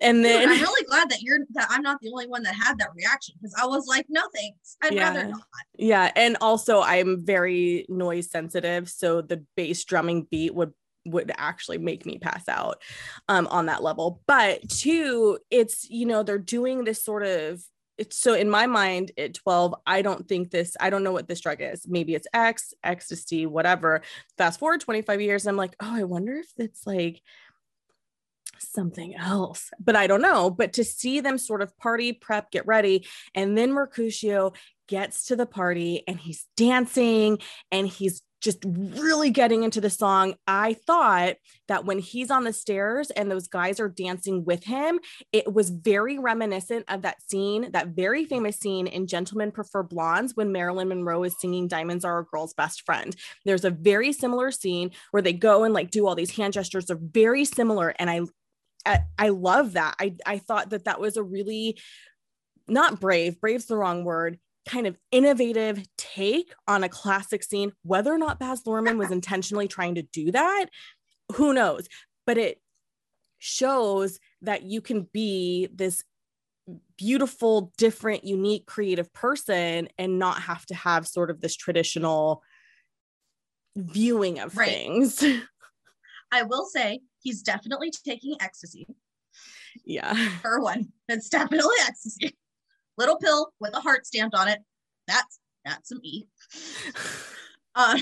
and Dude, then I'm really glad that you're that I'm not the only one that had that reaction because I was like, no thanks. I'd rather not. Yeah, and also I'm very noise sensitive, so the bass drumming beat would would actually make me pass out um on that level. But two, it's you know they're doing this sort of it's so in my mind at 12 i don't think this i don't know what this drug is. Maybe it's x ecstasy whatever. Fast forward 25 years i'm like oh i wonder if it's like something else. But i don't know. But to see them sort of party prep get ready and then mercutio gets to the party and he's dancing and he's just really getting into the song. I thought that when he's on the stairs and those guys are dancing with him, it was very reminiscent of that scene, that very famous scene in Gentlemen Prefer Blondes when Marilyn Monroe is singing Diamonds Are a Girl's Best Friend. There's a very similar scene where they go and like do all these hand gestures. They're very similar. And I, I, I love that. I, I thought that that was a really not brave, brave's the wrong word, kind of innovative take on a classic scene. Whether or not Baz Luhrmann was intentionally trying to do that, who knows? But it shows that you can be this beautiful, different, unique, creative person and not have to have sort of this traditional viewing of Right. things. I will say he's definitely taking ecstasy yeah. for one. That's definitely ecstasy. Little pill with a heart stamped on it. That's that's some E. Uh,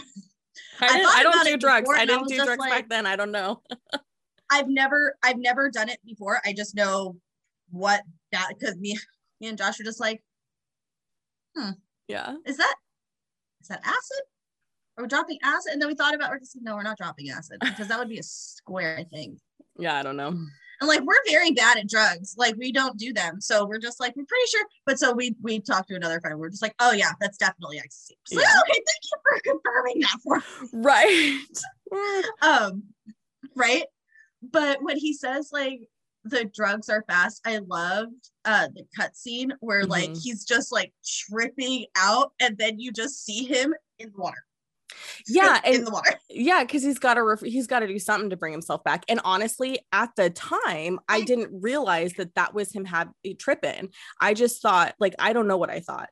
I, I I don't do drugs. I didn't was do drugs like- back then. I don't know. I've never I've never done it before. I just know what that because me me and Josh are just like, hmm. Yeah. is that is that acid? Are we dropping acid? And then we thought about we're just like, no, we're not dropping acid because that would be a square thing. Yeah. I don't know. And like we're very bad at drugs. Like we don't do them. So we're just like, we're pretty sure. But so we we talked to another friend. We're just like, oh yeah, that's definitely ecstasy. So Yeah. okay, thank you for confirming that for us. Right. um right but when he says like the drugs are fast i loved uh the cut scene where like Mhm. he's just like tripping out and then you just see him in the water Yeah, in and the water. yeah, because he's got to ref- he's got to do something to bring himself back. And honestly, at the time, I I- didn't realize that that was him have tripping. I just thought, like, I don't know what I thought.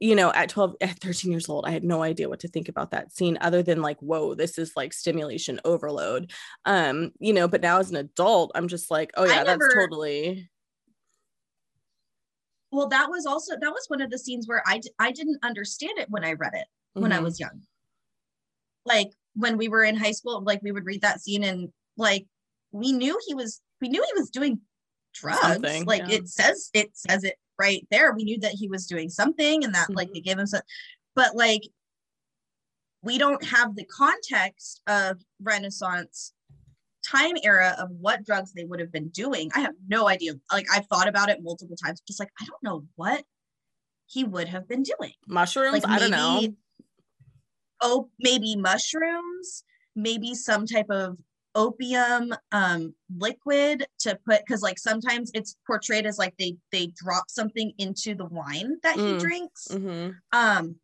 You know, at 12, at 13 years old, I had no idea what to think about that scene other than like, whoa, this is like stimulation overload. Um, you know, but now as an adult, I'm just like, oh I yeah, that's never- totally Well, that was also that was one of the scenes where I d- I didn't understand it when I read it when I Mhm. was young. Like when we were in high school, like we would read that scene and like we knew he was we knew he was doing drugs. Something, like yeah. it says it says it right there. We knew that he was doing something and that like Mhm. they gave him some but like we don't have the context of Renaissance time era of what drugs they would have been doing. I have no idea. Like I've thought about it multiple times, just like I don't know what he would have been doing. mushrooms. Like I don't know. Maybe- Oh, maybe mushrooms, maybe some type of opium um liquid to put because like sometimes it's portrayed as like they they drop something into the wine that he Mm. drinks Mhm. um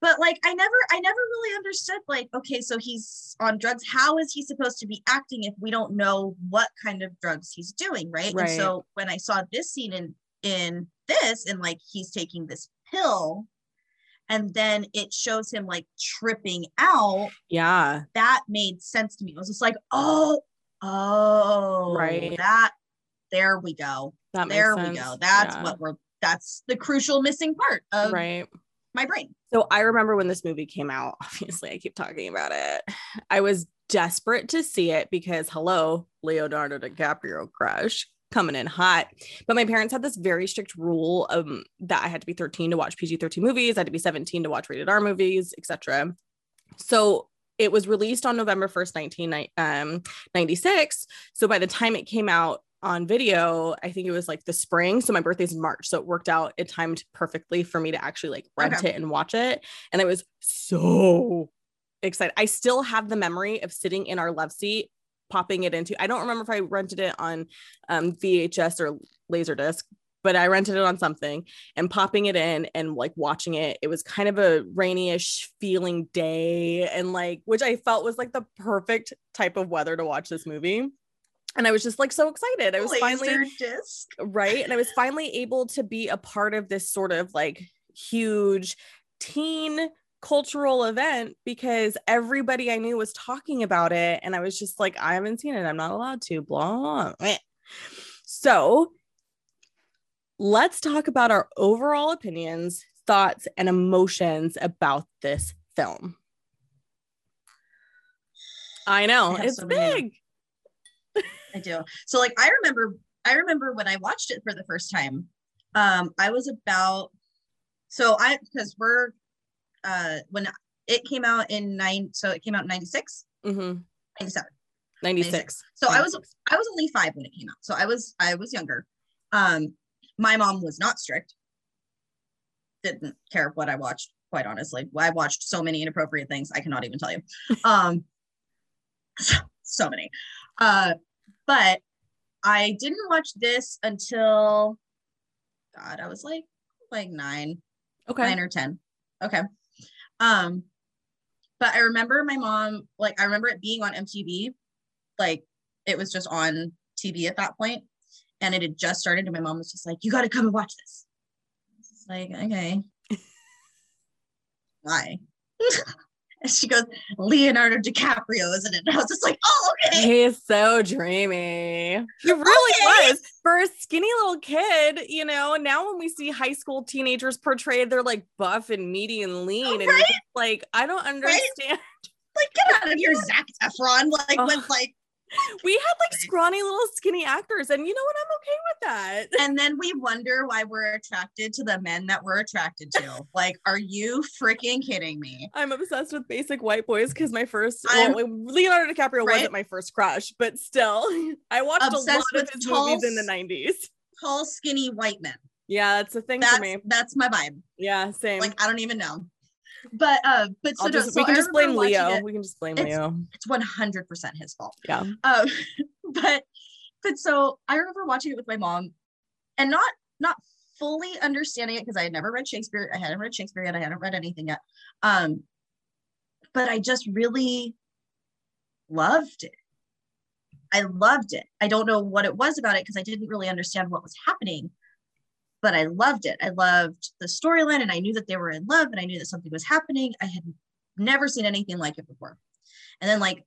but like i never i never really understood like okay so he's on drugs how is he supposed to be acting if we don't know what kind of drugs he's doing right, Right. and so when i saw this scene in in this and like he's taking this pill and then it shows him like tripping out Yeah. that made sense to me it was just like oh oh Right. that there we go That there we go that's Yeah. what we're that's the crucial missing part of right. my brain So I remember when this movie came out, obviously I keep talking about it. I was desperate to see it because hello, Leonardo DiCaprio crush coming in hot. But my parents had this very strict rule um, that I had to be 13 to watch PG-13 movies, I had to be 17 to watch rated R movies, etc. So it was released on November 1st, 1996. So by the time it came out on video, I think it was like the spring. So my birthday's in March. So it worked out. It timed perfectly for me to actually like rent Okay. it and watch it. And I was so excited. I still have the memory of sitting in our love seat, popping it into. I don't remember if I rented it on um, VHS or Laserdisc, but I rented it on something and popping it in and like watching it. It was kind of a rainyish feeling day, and like which I felt was like the perfect type of weather to watch this movie. And I was just like so excited. I was finally disc. right and i was finally able to be a part of this sort of like huge teen cultural event because everybody i knew was talking about it and i was just like i haven't seen it i'm not allowed to blah, blah, blah. so let's talk about our overall opinions thoughts and emotions about this film i know I it's so big I do. So like I remember I remember when I watched it for the first time. Um I was about so I because we're uh when it came out in nine so it came out in 96 hmm 97 96 so i was i was only five when it came out. So i was i was younger. Um my mom was not strict. Didn't care what i watched quite honestly. I watched so many inappropriate things i cannot even tell you. Um so, so many. Uh but i didn't watch this until god i was like like nine. Okay. Nine or 10 okay um but i remember my mom like i remember it being on mtv like it was just on tv at that point and it had just started and my mom was just like you got to come and watch this. It's like okay. Why and she goes leonardo dicaprio isn't it and i was just like oh okay He's so dreamy. He really Okay. was for a skinny little kid, you know. Now when we see high school teenagers portrayed, they're like buff and meaty and lean, oh, and Right? just like, I don't understand. like get out of here Zac Efron like Oh. with like We had like scrawny little skinny actors, and you know what? I'm okay with that. and then we wonder why we're attracted to the men that we're attracted to. like, are you freaking kidding me? I'm obsessed with basic white boys because my first well, Leonardo DiCaprio Right? wasn't my first crush, but still, I watched a lot Obsessed of with his tall movies in the 90s. Tall, skinny white men. Yeah, that's a thing That's for me. that's my vibe. Yeah, same. Like, I don't even know. But uh, but so, I'll no, just, so we can I just blame Leo. it. We can just blame It's- Leo. It's one hundred percent his fault. Yeah. Um, but but so I remember watching it with my mom, and not not fully understanding it because I had never read Shakespeare. I hadn't read Shakespeare yet. I hadn't read anything yet. Um, but I just really loved it. I loved it. I don't know what it was about it because I didn't really understand what was happening, but I loved it. I loved the storyline and I knew that they were in love and I knew that something was happening. I had never seen anything like it before. And then like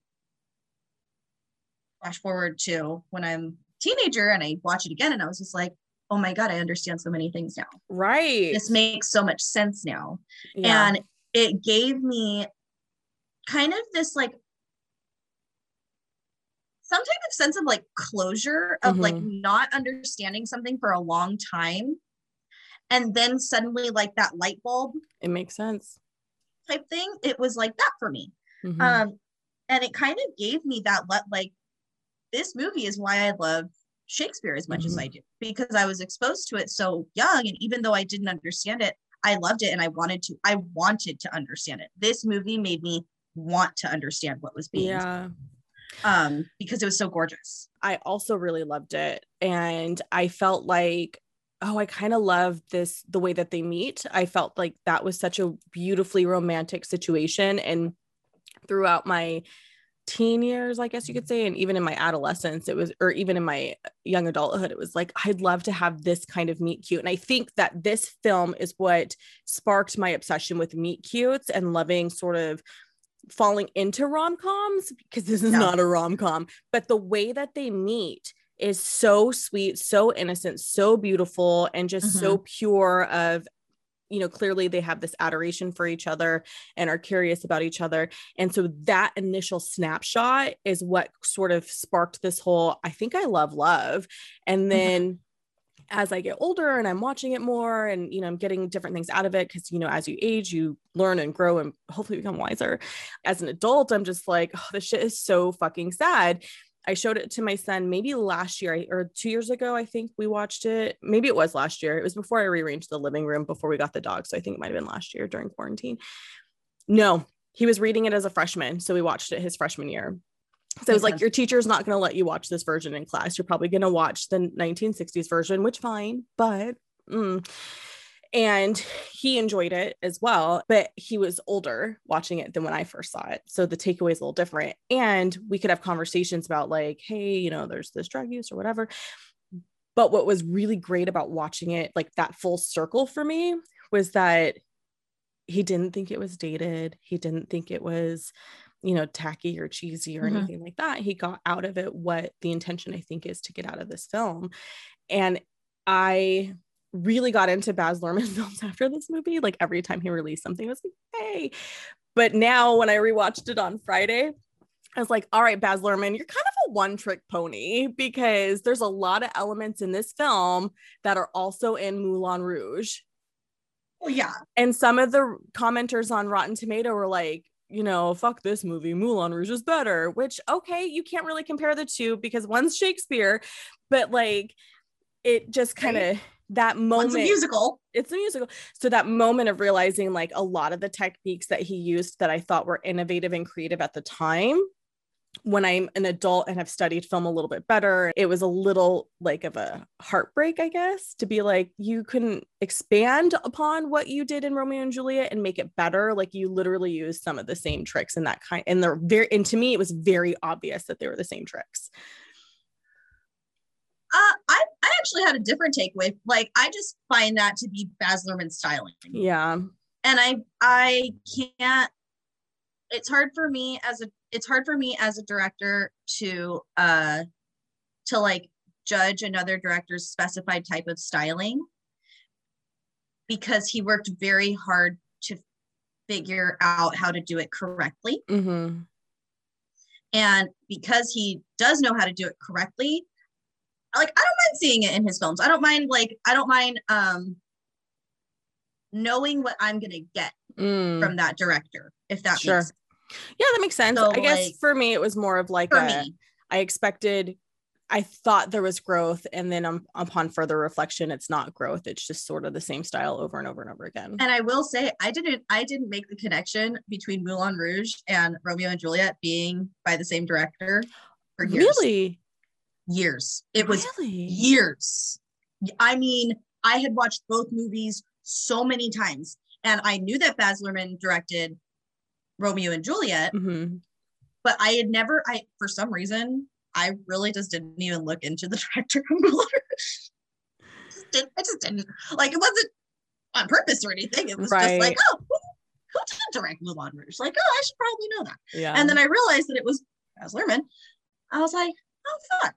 flash forward to when I'm teenager and I watch it again and I was just like, oh my God, I understand so many things now. Right. This makes so much sense now. Yeah. And it gave me kind of this like some type of sense of like closure of mm-hmm. like not understanding something for a long time and then suddenly like that light bulb it makes sense. type thing it was like that for me. Mm-hmm. um and it kind of gave me that let like this movie is why i love shakespeare as much mm-hmm. as i do because i was exposed to it so young and even though i didn't understand it i loved it and i wanted to i wanted to understand it. This movie made me want to understand what was being yeah. um because it was so gorgeous. I also really loved it and i felt like oh i kind of love this the way that they meet i felt like that was such a beautifully romantic situation and throughout my teen years i guess you could say and even in my adolescence it was or even in my young adulthood it was like i'd love to have this kind of meet cute and i think that this film is what sparked my obsession with meet cutes and loving sort of falling into rom-coms because this is no. not a rom-com but the way that they meet is so sweet so innocent so beautiful and just mm-hmm. so pure of you know clearly they have this adoration for each other and are curious about each other and so that initial snapshot is what sort of sparked this whole i think i love love and mm-hmm. then as I get older and I'm watching it more and you know I'm getting different things out of it because you know as you age you learn and grow and hopefully become wiser. As an adult I'm just like oh this shit is so fucking sad. I showed it to my son maybe last year or 2 years ago I think we watched it. Maybe it was last year. It was before I rearranged the living room before we got the dog so I think it might have been last year during quarantine. No, he was reading it as a freshman so we watched it his freshman year so it was like, your teacher's not going to let you watch this version in class. You're probably going to watch the 1960s version, which fine, but. Mm. And he enjoyed it as well, but he was older watching it than when I first saw it. So the takeaway is a little different. And we could have conversations about, like, hey, you know, there's this drug use or whatever. But what was really great about watching it, like that full circle for me, was that he didn't think it was dated. He didn't think it was you know, tacky or cheesy or mm-hmm. anything like that. He got out of it what the intention I think is to get out of this film. And I really got into Baz Luhrmann films after this movie. Like every time he released something, I was like, hey. But now when I rewatched it on Friday, I was like, all right, Baz Luhrmann, you're kind of a one trick pony because there's a lot of elements in this film that are also in Moulin Rouge. Well, yeah. And some of the commenters on Rotten Tomato were like, you know, fuck this movie, Moulin Rouge is better, which, okay, you can't really compare the two because one's Shakespeare, but like it just kind of right. That moment. One's a musical. It's a musical. So that moment of realizing like a lot of the techniques that he used that I thought were innovative and creative at the time when I'm an adult and have studied film a little bit better, it was a little like of a heartbreak, I guess, to be like, you couldn't expand upon what you did in Romeo and Juliet and make it better. Like you literally used some of the same tricks and that kind. And they're very, and to me, it was very obvious that they were the same tricks. Uh, I actually had a different takeaway. Like, I just find that to be Baz Luhrmann styling. Yeah. And I, I can't, it's hard for me as a it's hard for me as a director to uh to like judge another director's specified type of styling because he worked very hard to figure out how to do it correctly. Mm-hmm. And because he does know how to do it correctly, like I don't mind seeing it in his films. I don't mind like I don't mind um knowing what I'm gonna get mm. from that director, if that sure. makes sense. Yeah, that makes sense. So, I guess for me, it was more of like a, me. I expected, I thought there was growth, and then um, upon further reflection, it's not growth. It's just sort of the same style over and over and over again. And I will say, I didn't, I didn't make the connection between Moulin Rouge and Romeo and Juliet being by the same director for years. Really, years. It was really? years. I mean, I had watched both movies so many times, and I knew that Baz Luhrmann directed Romeo and Juliet, Mhm. but I had never, I for some reason, I really just didn't even look into the director didn't- I just didn't like it wasn't on purpose or anything. It was just like, oh, who, who did direct Moulin Rouge? Like, oh, I should probably know that. Yeah. And then I realized that it was Baz Luhrmann. I was like, oh fuck.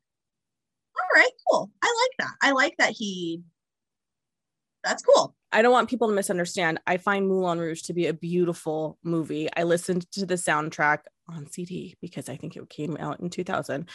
All right, cool. I like that. I like that he. That's cool. I don't want people to misunderstand. I find Moulin Rouge to be a beautiful movie. I listened to the soundtrack on CD because I think it came out in 2000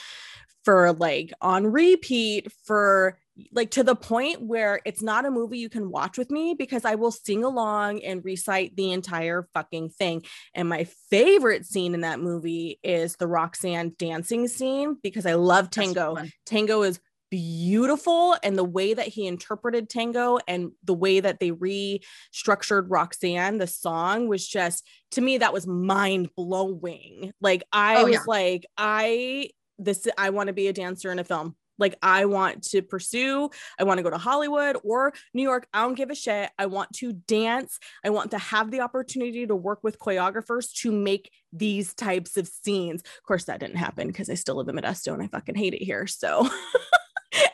for like on repeat for like to the point where it's not a movie you can watch with me because I will sing along and recite the entire fucking thing. And my favorite scene in that movie is the Roxanne dancing scene because I love tango. Tango is beautiful and the way that he interpreted tango and the way that they restructured Roxanne the song was just to me that was mind blowing like I Oh, was yeah. like I this I want to be a dancer in a film like I want to pursue I want to go to Hollywood or New York I don't give a shit I want to dance I want to have the opportunity to work with choreographers to make these types of scenes of course that didn't happen because I still live in Modesto and I fucking hate it here so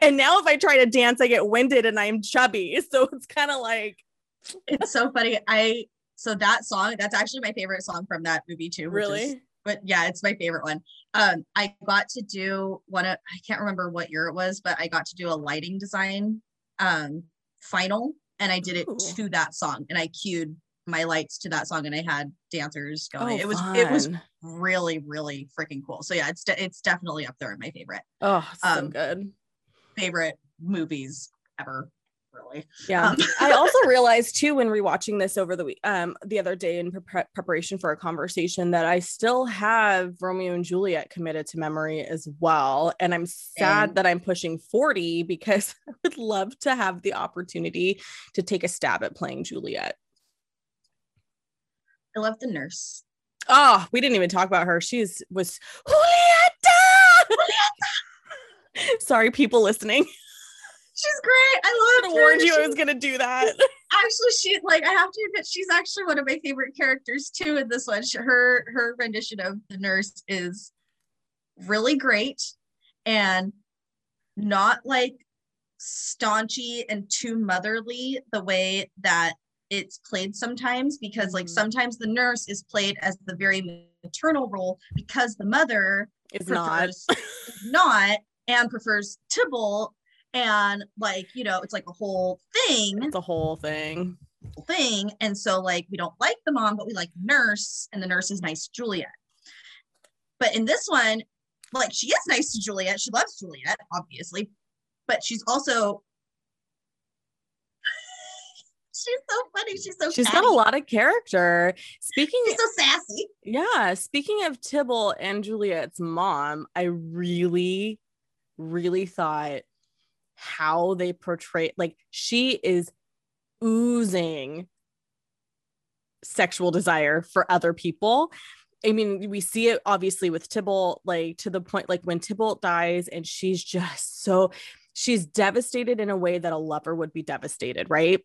and now if I try to dance, I get winded and I'm chubby. So it's kind of like, It's so funny. I so that song, that's actually my favorite song from that movie too. which is- really? But yeah, it's my favorite one. Um, I got to do one of I can't remember what year it was, but I got to do a lighting design um final and I did it Ooh. to that song and I cued my lights to that song and I had dancers Oh, going. it was it was really, really freaking cool. So yeah, it's de- it's definitely up there in my favorite oh, so um, good. favorite movies ever. Really. Yeah. um, I also realized too when rewatching this over the week, um, the other day in pre- preparation for a conversation that I still have Romeo and Juliet committed to memory as well. And I'm sad Same. that I'm pushing 40 because I would love to have the opportunity to take a stab at playing Juliet. I love the nurse. Oh, we didn't even talk about her. She's was Julieta. Sorry, people listening. She's great. I I love her. warned you I was gonna do that. actually she like i have to admit she's actually one of my favorite characters too in this one She- her her rendition of the nurse is really great and not like staunchy and too motherly the way that it's played sometimes because like Mhm. sometimes the nurse is played as the very maternal role because the mother It's not. is not and prefers Tybalt and like you know it's like a whole thing It's a whole thing. whole thing. And so, like, we don't like the mom, but we like nurse, and the nurse is nice to Juliet. But in this one, like, she is nice to Juliet. She loves Juliet, obviously, but she's also. she's so funny. She's so She's got a lot of character. Speaking She's so sassy. yeah, speaking of Tybalt and Juliet's mom, I really, really thought how they portray like she is oozing sexual desire for other people. I mean, we see it obviously with Tybalt, like to the point like when Tybalt dies and she's just so she's devastated in a way that a lover would be devastated, right?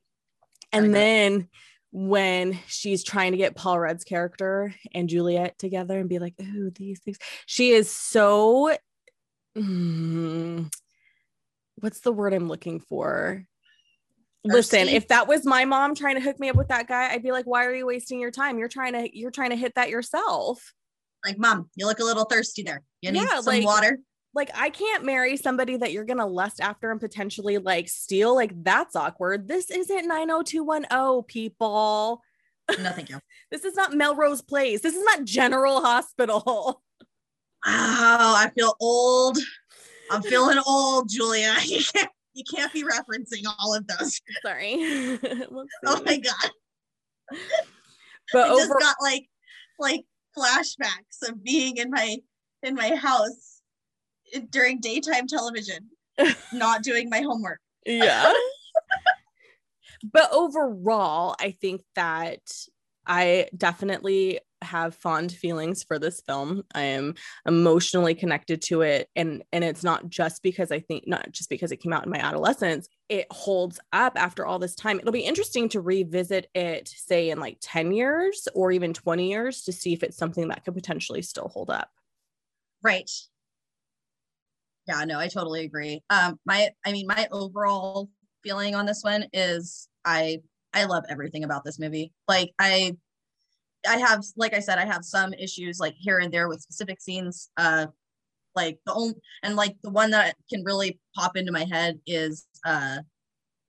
And then when she's trying to get Paul Rudd's character and Juliet together and be like, oh, these things, she is so mm, what's the word I'm looking for? Listen, if that was my mom trying to hook me up with that guy, I'd be like, why are you wasting your time? You're trying to you're trying to hit that yourself. Like, mom, you look a little thirsty there. You need Yeah, some like- water. Like I can't marry somebody that you're gonna lust after and potentially like steal. Like that's awkward. This isn't 90210 people. No, thank you. This is not Melrose Place. This is not General Hospital. Wow, I feel old. I'm feeling old, Julia. You can't, you can't be referencing all of those. Sorry. Oh my god. but I just got like like flashbacks of being in my in my house eh, during daytime television, not doing my homework. yeah. but overall, I think that I definitely have fond feelings for this film. I am emotionally connected to it and and it's not just because I think not just because it came out in my adolescence. It holds up after all this time. It'll be interesting to revisit it say in like 10 years or even 20 years to see if it's something that could potentially still hold up. Right. Yeah, no, I totally agree. Um my I mean my overall feeling on this one is I I love everything about this movie. Like I I have like I said I have some issues like here and there with specific scenes uh like the only and like the one that can really pop into my head is uh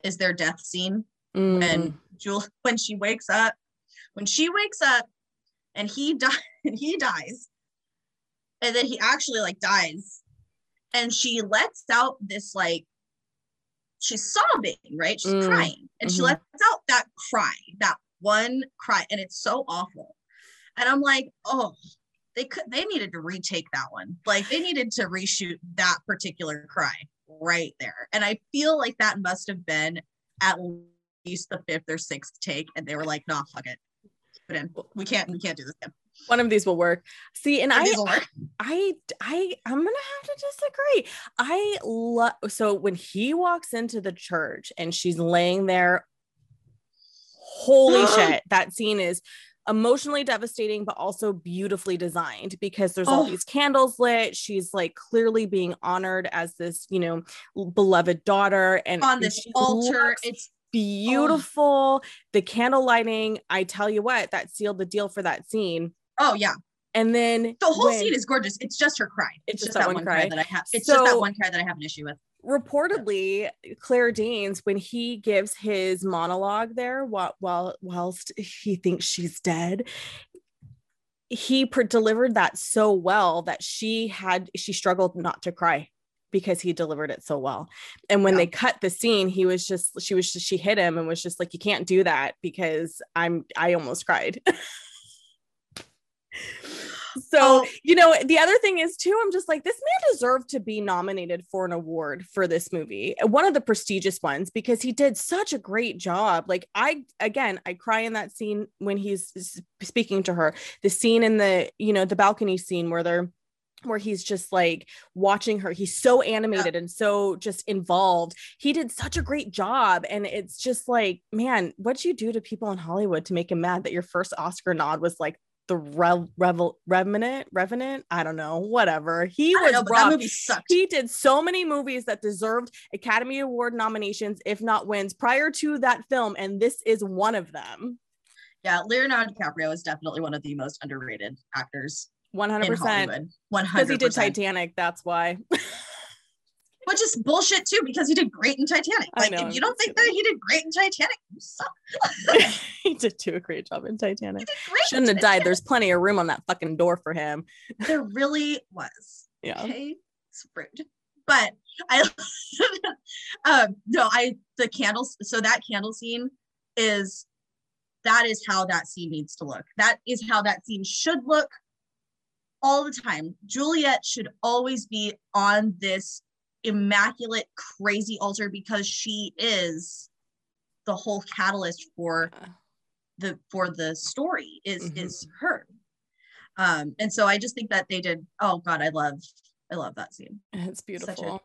is their death scene Mm. when Jewel when she wakes up when she wakes up and he dies and he dies and then he actually like dies and she lets out this like she's sobbing right she's Mm, crying and she mhm. lets out that cry that one cry and it's so awful and i'm like oh they could they needed to retake that one like they needed to reshoot that particular cry right there and i feel like that must have been at least the fifth or sixth take and they were like nah fuck it put in we can't we can't do this again One of these will work. See, and I work. I I I'm gonna have to disagree. I love so when he walks into the church and she's laying there, holy shit, that scene is emotionally devastating, but also beautifully designed because there's all Oh. these candles lit. She's like clearly being honored as this, you know, beloved daughter, and on this altar it's oh. beautiful. The candle lighting, I tell you what, that sealed the deal for that scene. oh yeah And then the whole when- scene is gorgeous. It's just her cry it's, just, that, one cry. that i have. It's just that one cry that i have an issue with. reportedly Claire Danes when he gives his monologue there while while whilst he thinks she's dead he pre- delivered that so well that she had she struggled not to cry because he delivered it so well. And when Yeah. they cut the scene he was just she was just, she hit him and was just like you can't do that because i'm i almost cried so Oh. you know the other thing is too i'm just like this man deserved to be nominated for an award for this movie one of the prestigious ones because he did such a great job. Like i again i cry in that scene when he's speaking to her the scene in the you know the balcony scene where they're where he's just like watching her. He's so animated and so just involved. He did such a great job and it's just like man what'd you do to people in hollywood to make him mad that your first oscar nod was like the rev, revel, revenant revenant? I don't know whatever. He was know, that movie sucked. he did so many movies that deserved academy award nominations if not wins prior to that film and this is one of them. Yeah leonardo dicaprio is definitely one of the most underrated actors 100% in hollywood. 100 because he did titanic that's why which is bullshit too because he did great in titanic I like know, if you don't think that he did great in titanic you suck he did do a great job in Titanic. he did great Shouldn't have died. There's plenty of room on that fucking door for him. there really was Yeah. okay it's rude but i um no i the candles so that candle scene is that is how that scene needs to look that is how that scene should look all the time juliet should always be on this immaculate crazy altar because she is the whole catalyst for the for the story is Mhm. is her um and so i just think that they did oh god i love i love that scene It's beautiful.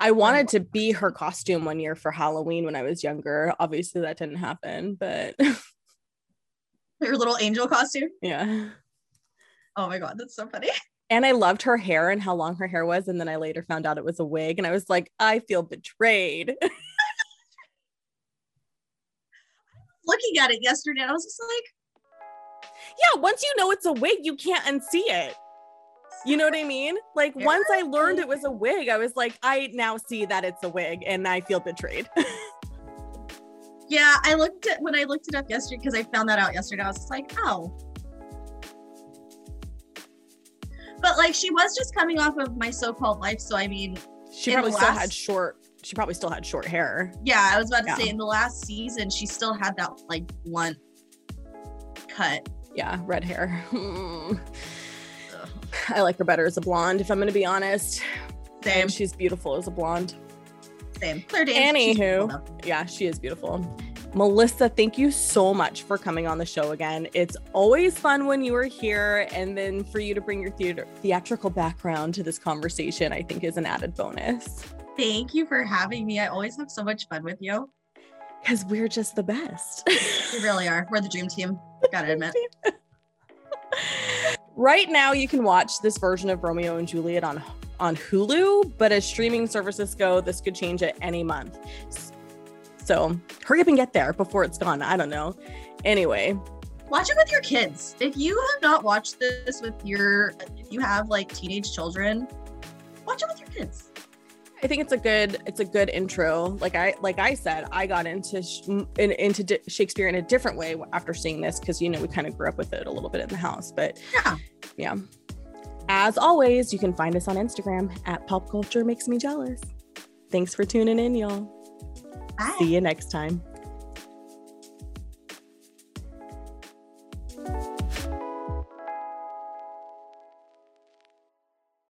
I wanted to be her costume one year for Halloween when I was younger. Obviously, that didn't happen, but your little angel costume yeah. oh my god that's so funny And I loved her hair and how long her hair was. And then I later found out it was a wig. And I was like, I feel betrayed. looking at it yesterday i was just like yeah. Once you know it's a wig, you can't unsee it. You know what I mean? Like once I learned it was a wig, I was like, I now see that it's a wig and I feel betrayed. yeah i looked at when i looked it up yesterday because i found that out yesterday i was just like oh but like she was just coming off of my so-called life so i mean she probably the still had short, she probably still had short hair. yeah i was about to Yeah. say in the last season she still had that like blunt cut Yeah, red hair. I like her better as a blonde, if I'm gonna be honest. same And she's beautiful as a blonde. same claire Danes, Anywho. Yeah, she is beautiful. Melissa, thank you so much for coming on the show again. It's always fun when you are here, and then for you to bring your theater theatrical background to this conversation, I think is an added bonus. Thank you for having me. I always have so much fun with you. Because we're just the best. we really are. We're the dream team. Gotta admit. right now, you can watch this version of Romeo and Juliet on on Hulu, but as streaming services go, this could change at any month. So hurry up and get there before it's gone. I don't know. Anyway, watch it with your kids. If you have not watched this with your, if you have like teenage children, watch it with your kids. I think it's a good it's a good intro. Like I like I said, I got into sh- in, into di- Shakespeare in a different way after seeing this because you know we kind of grew up with it a little bit in the house. But yeah, yeah. As always, you can find us on Instagram at Pop Culture Makes Me Jealous. Thanks for tuning in, y'all. Bye. See you next time.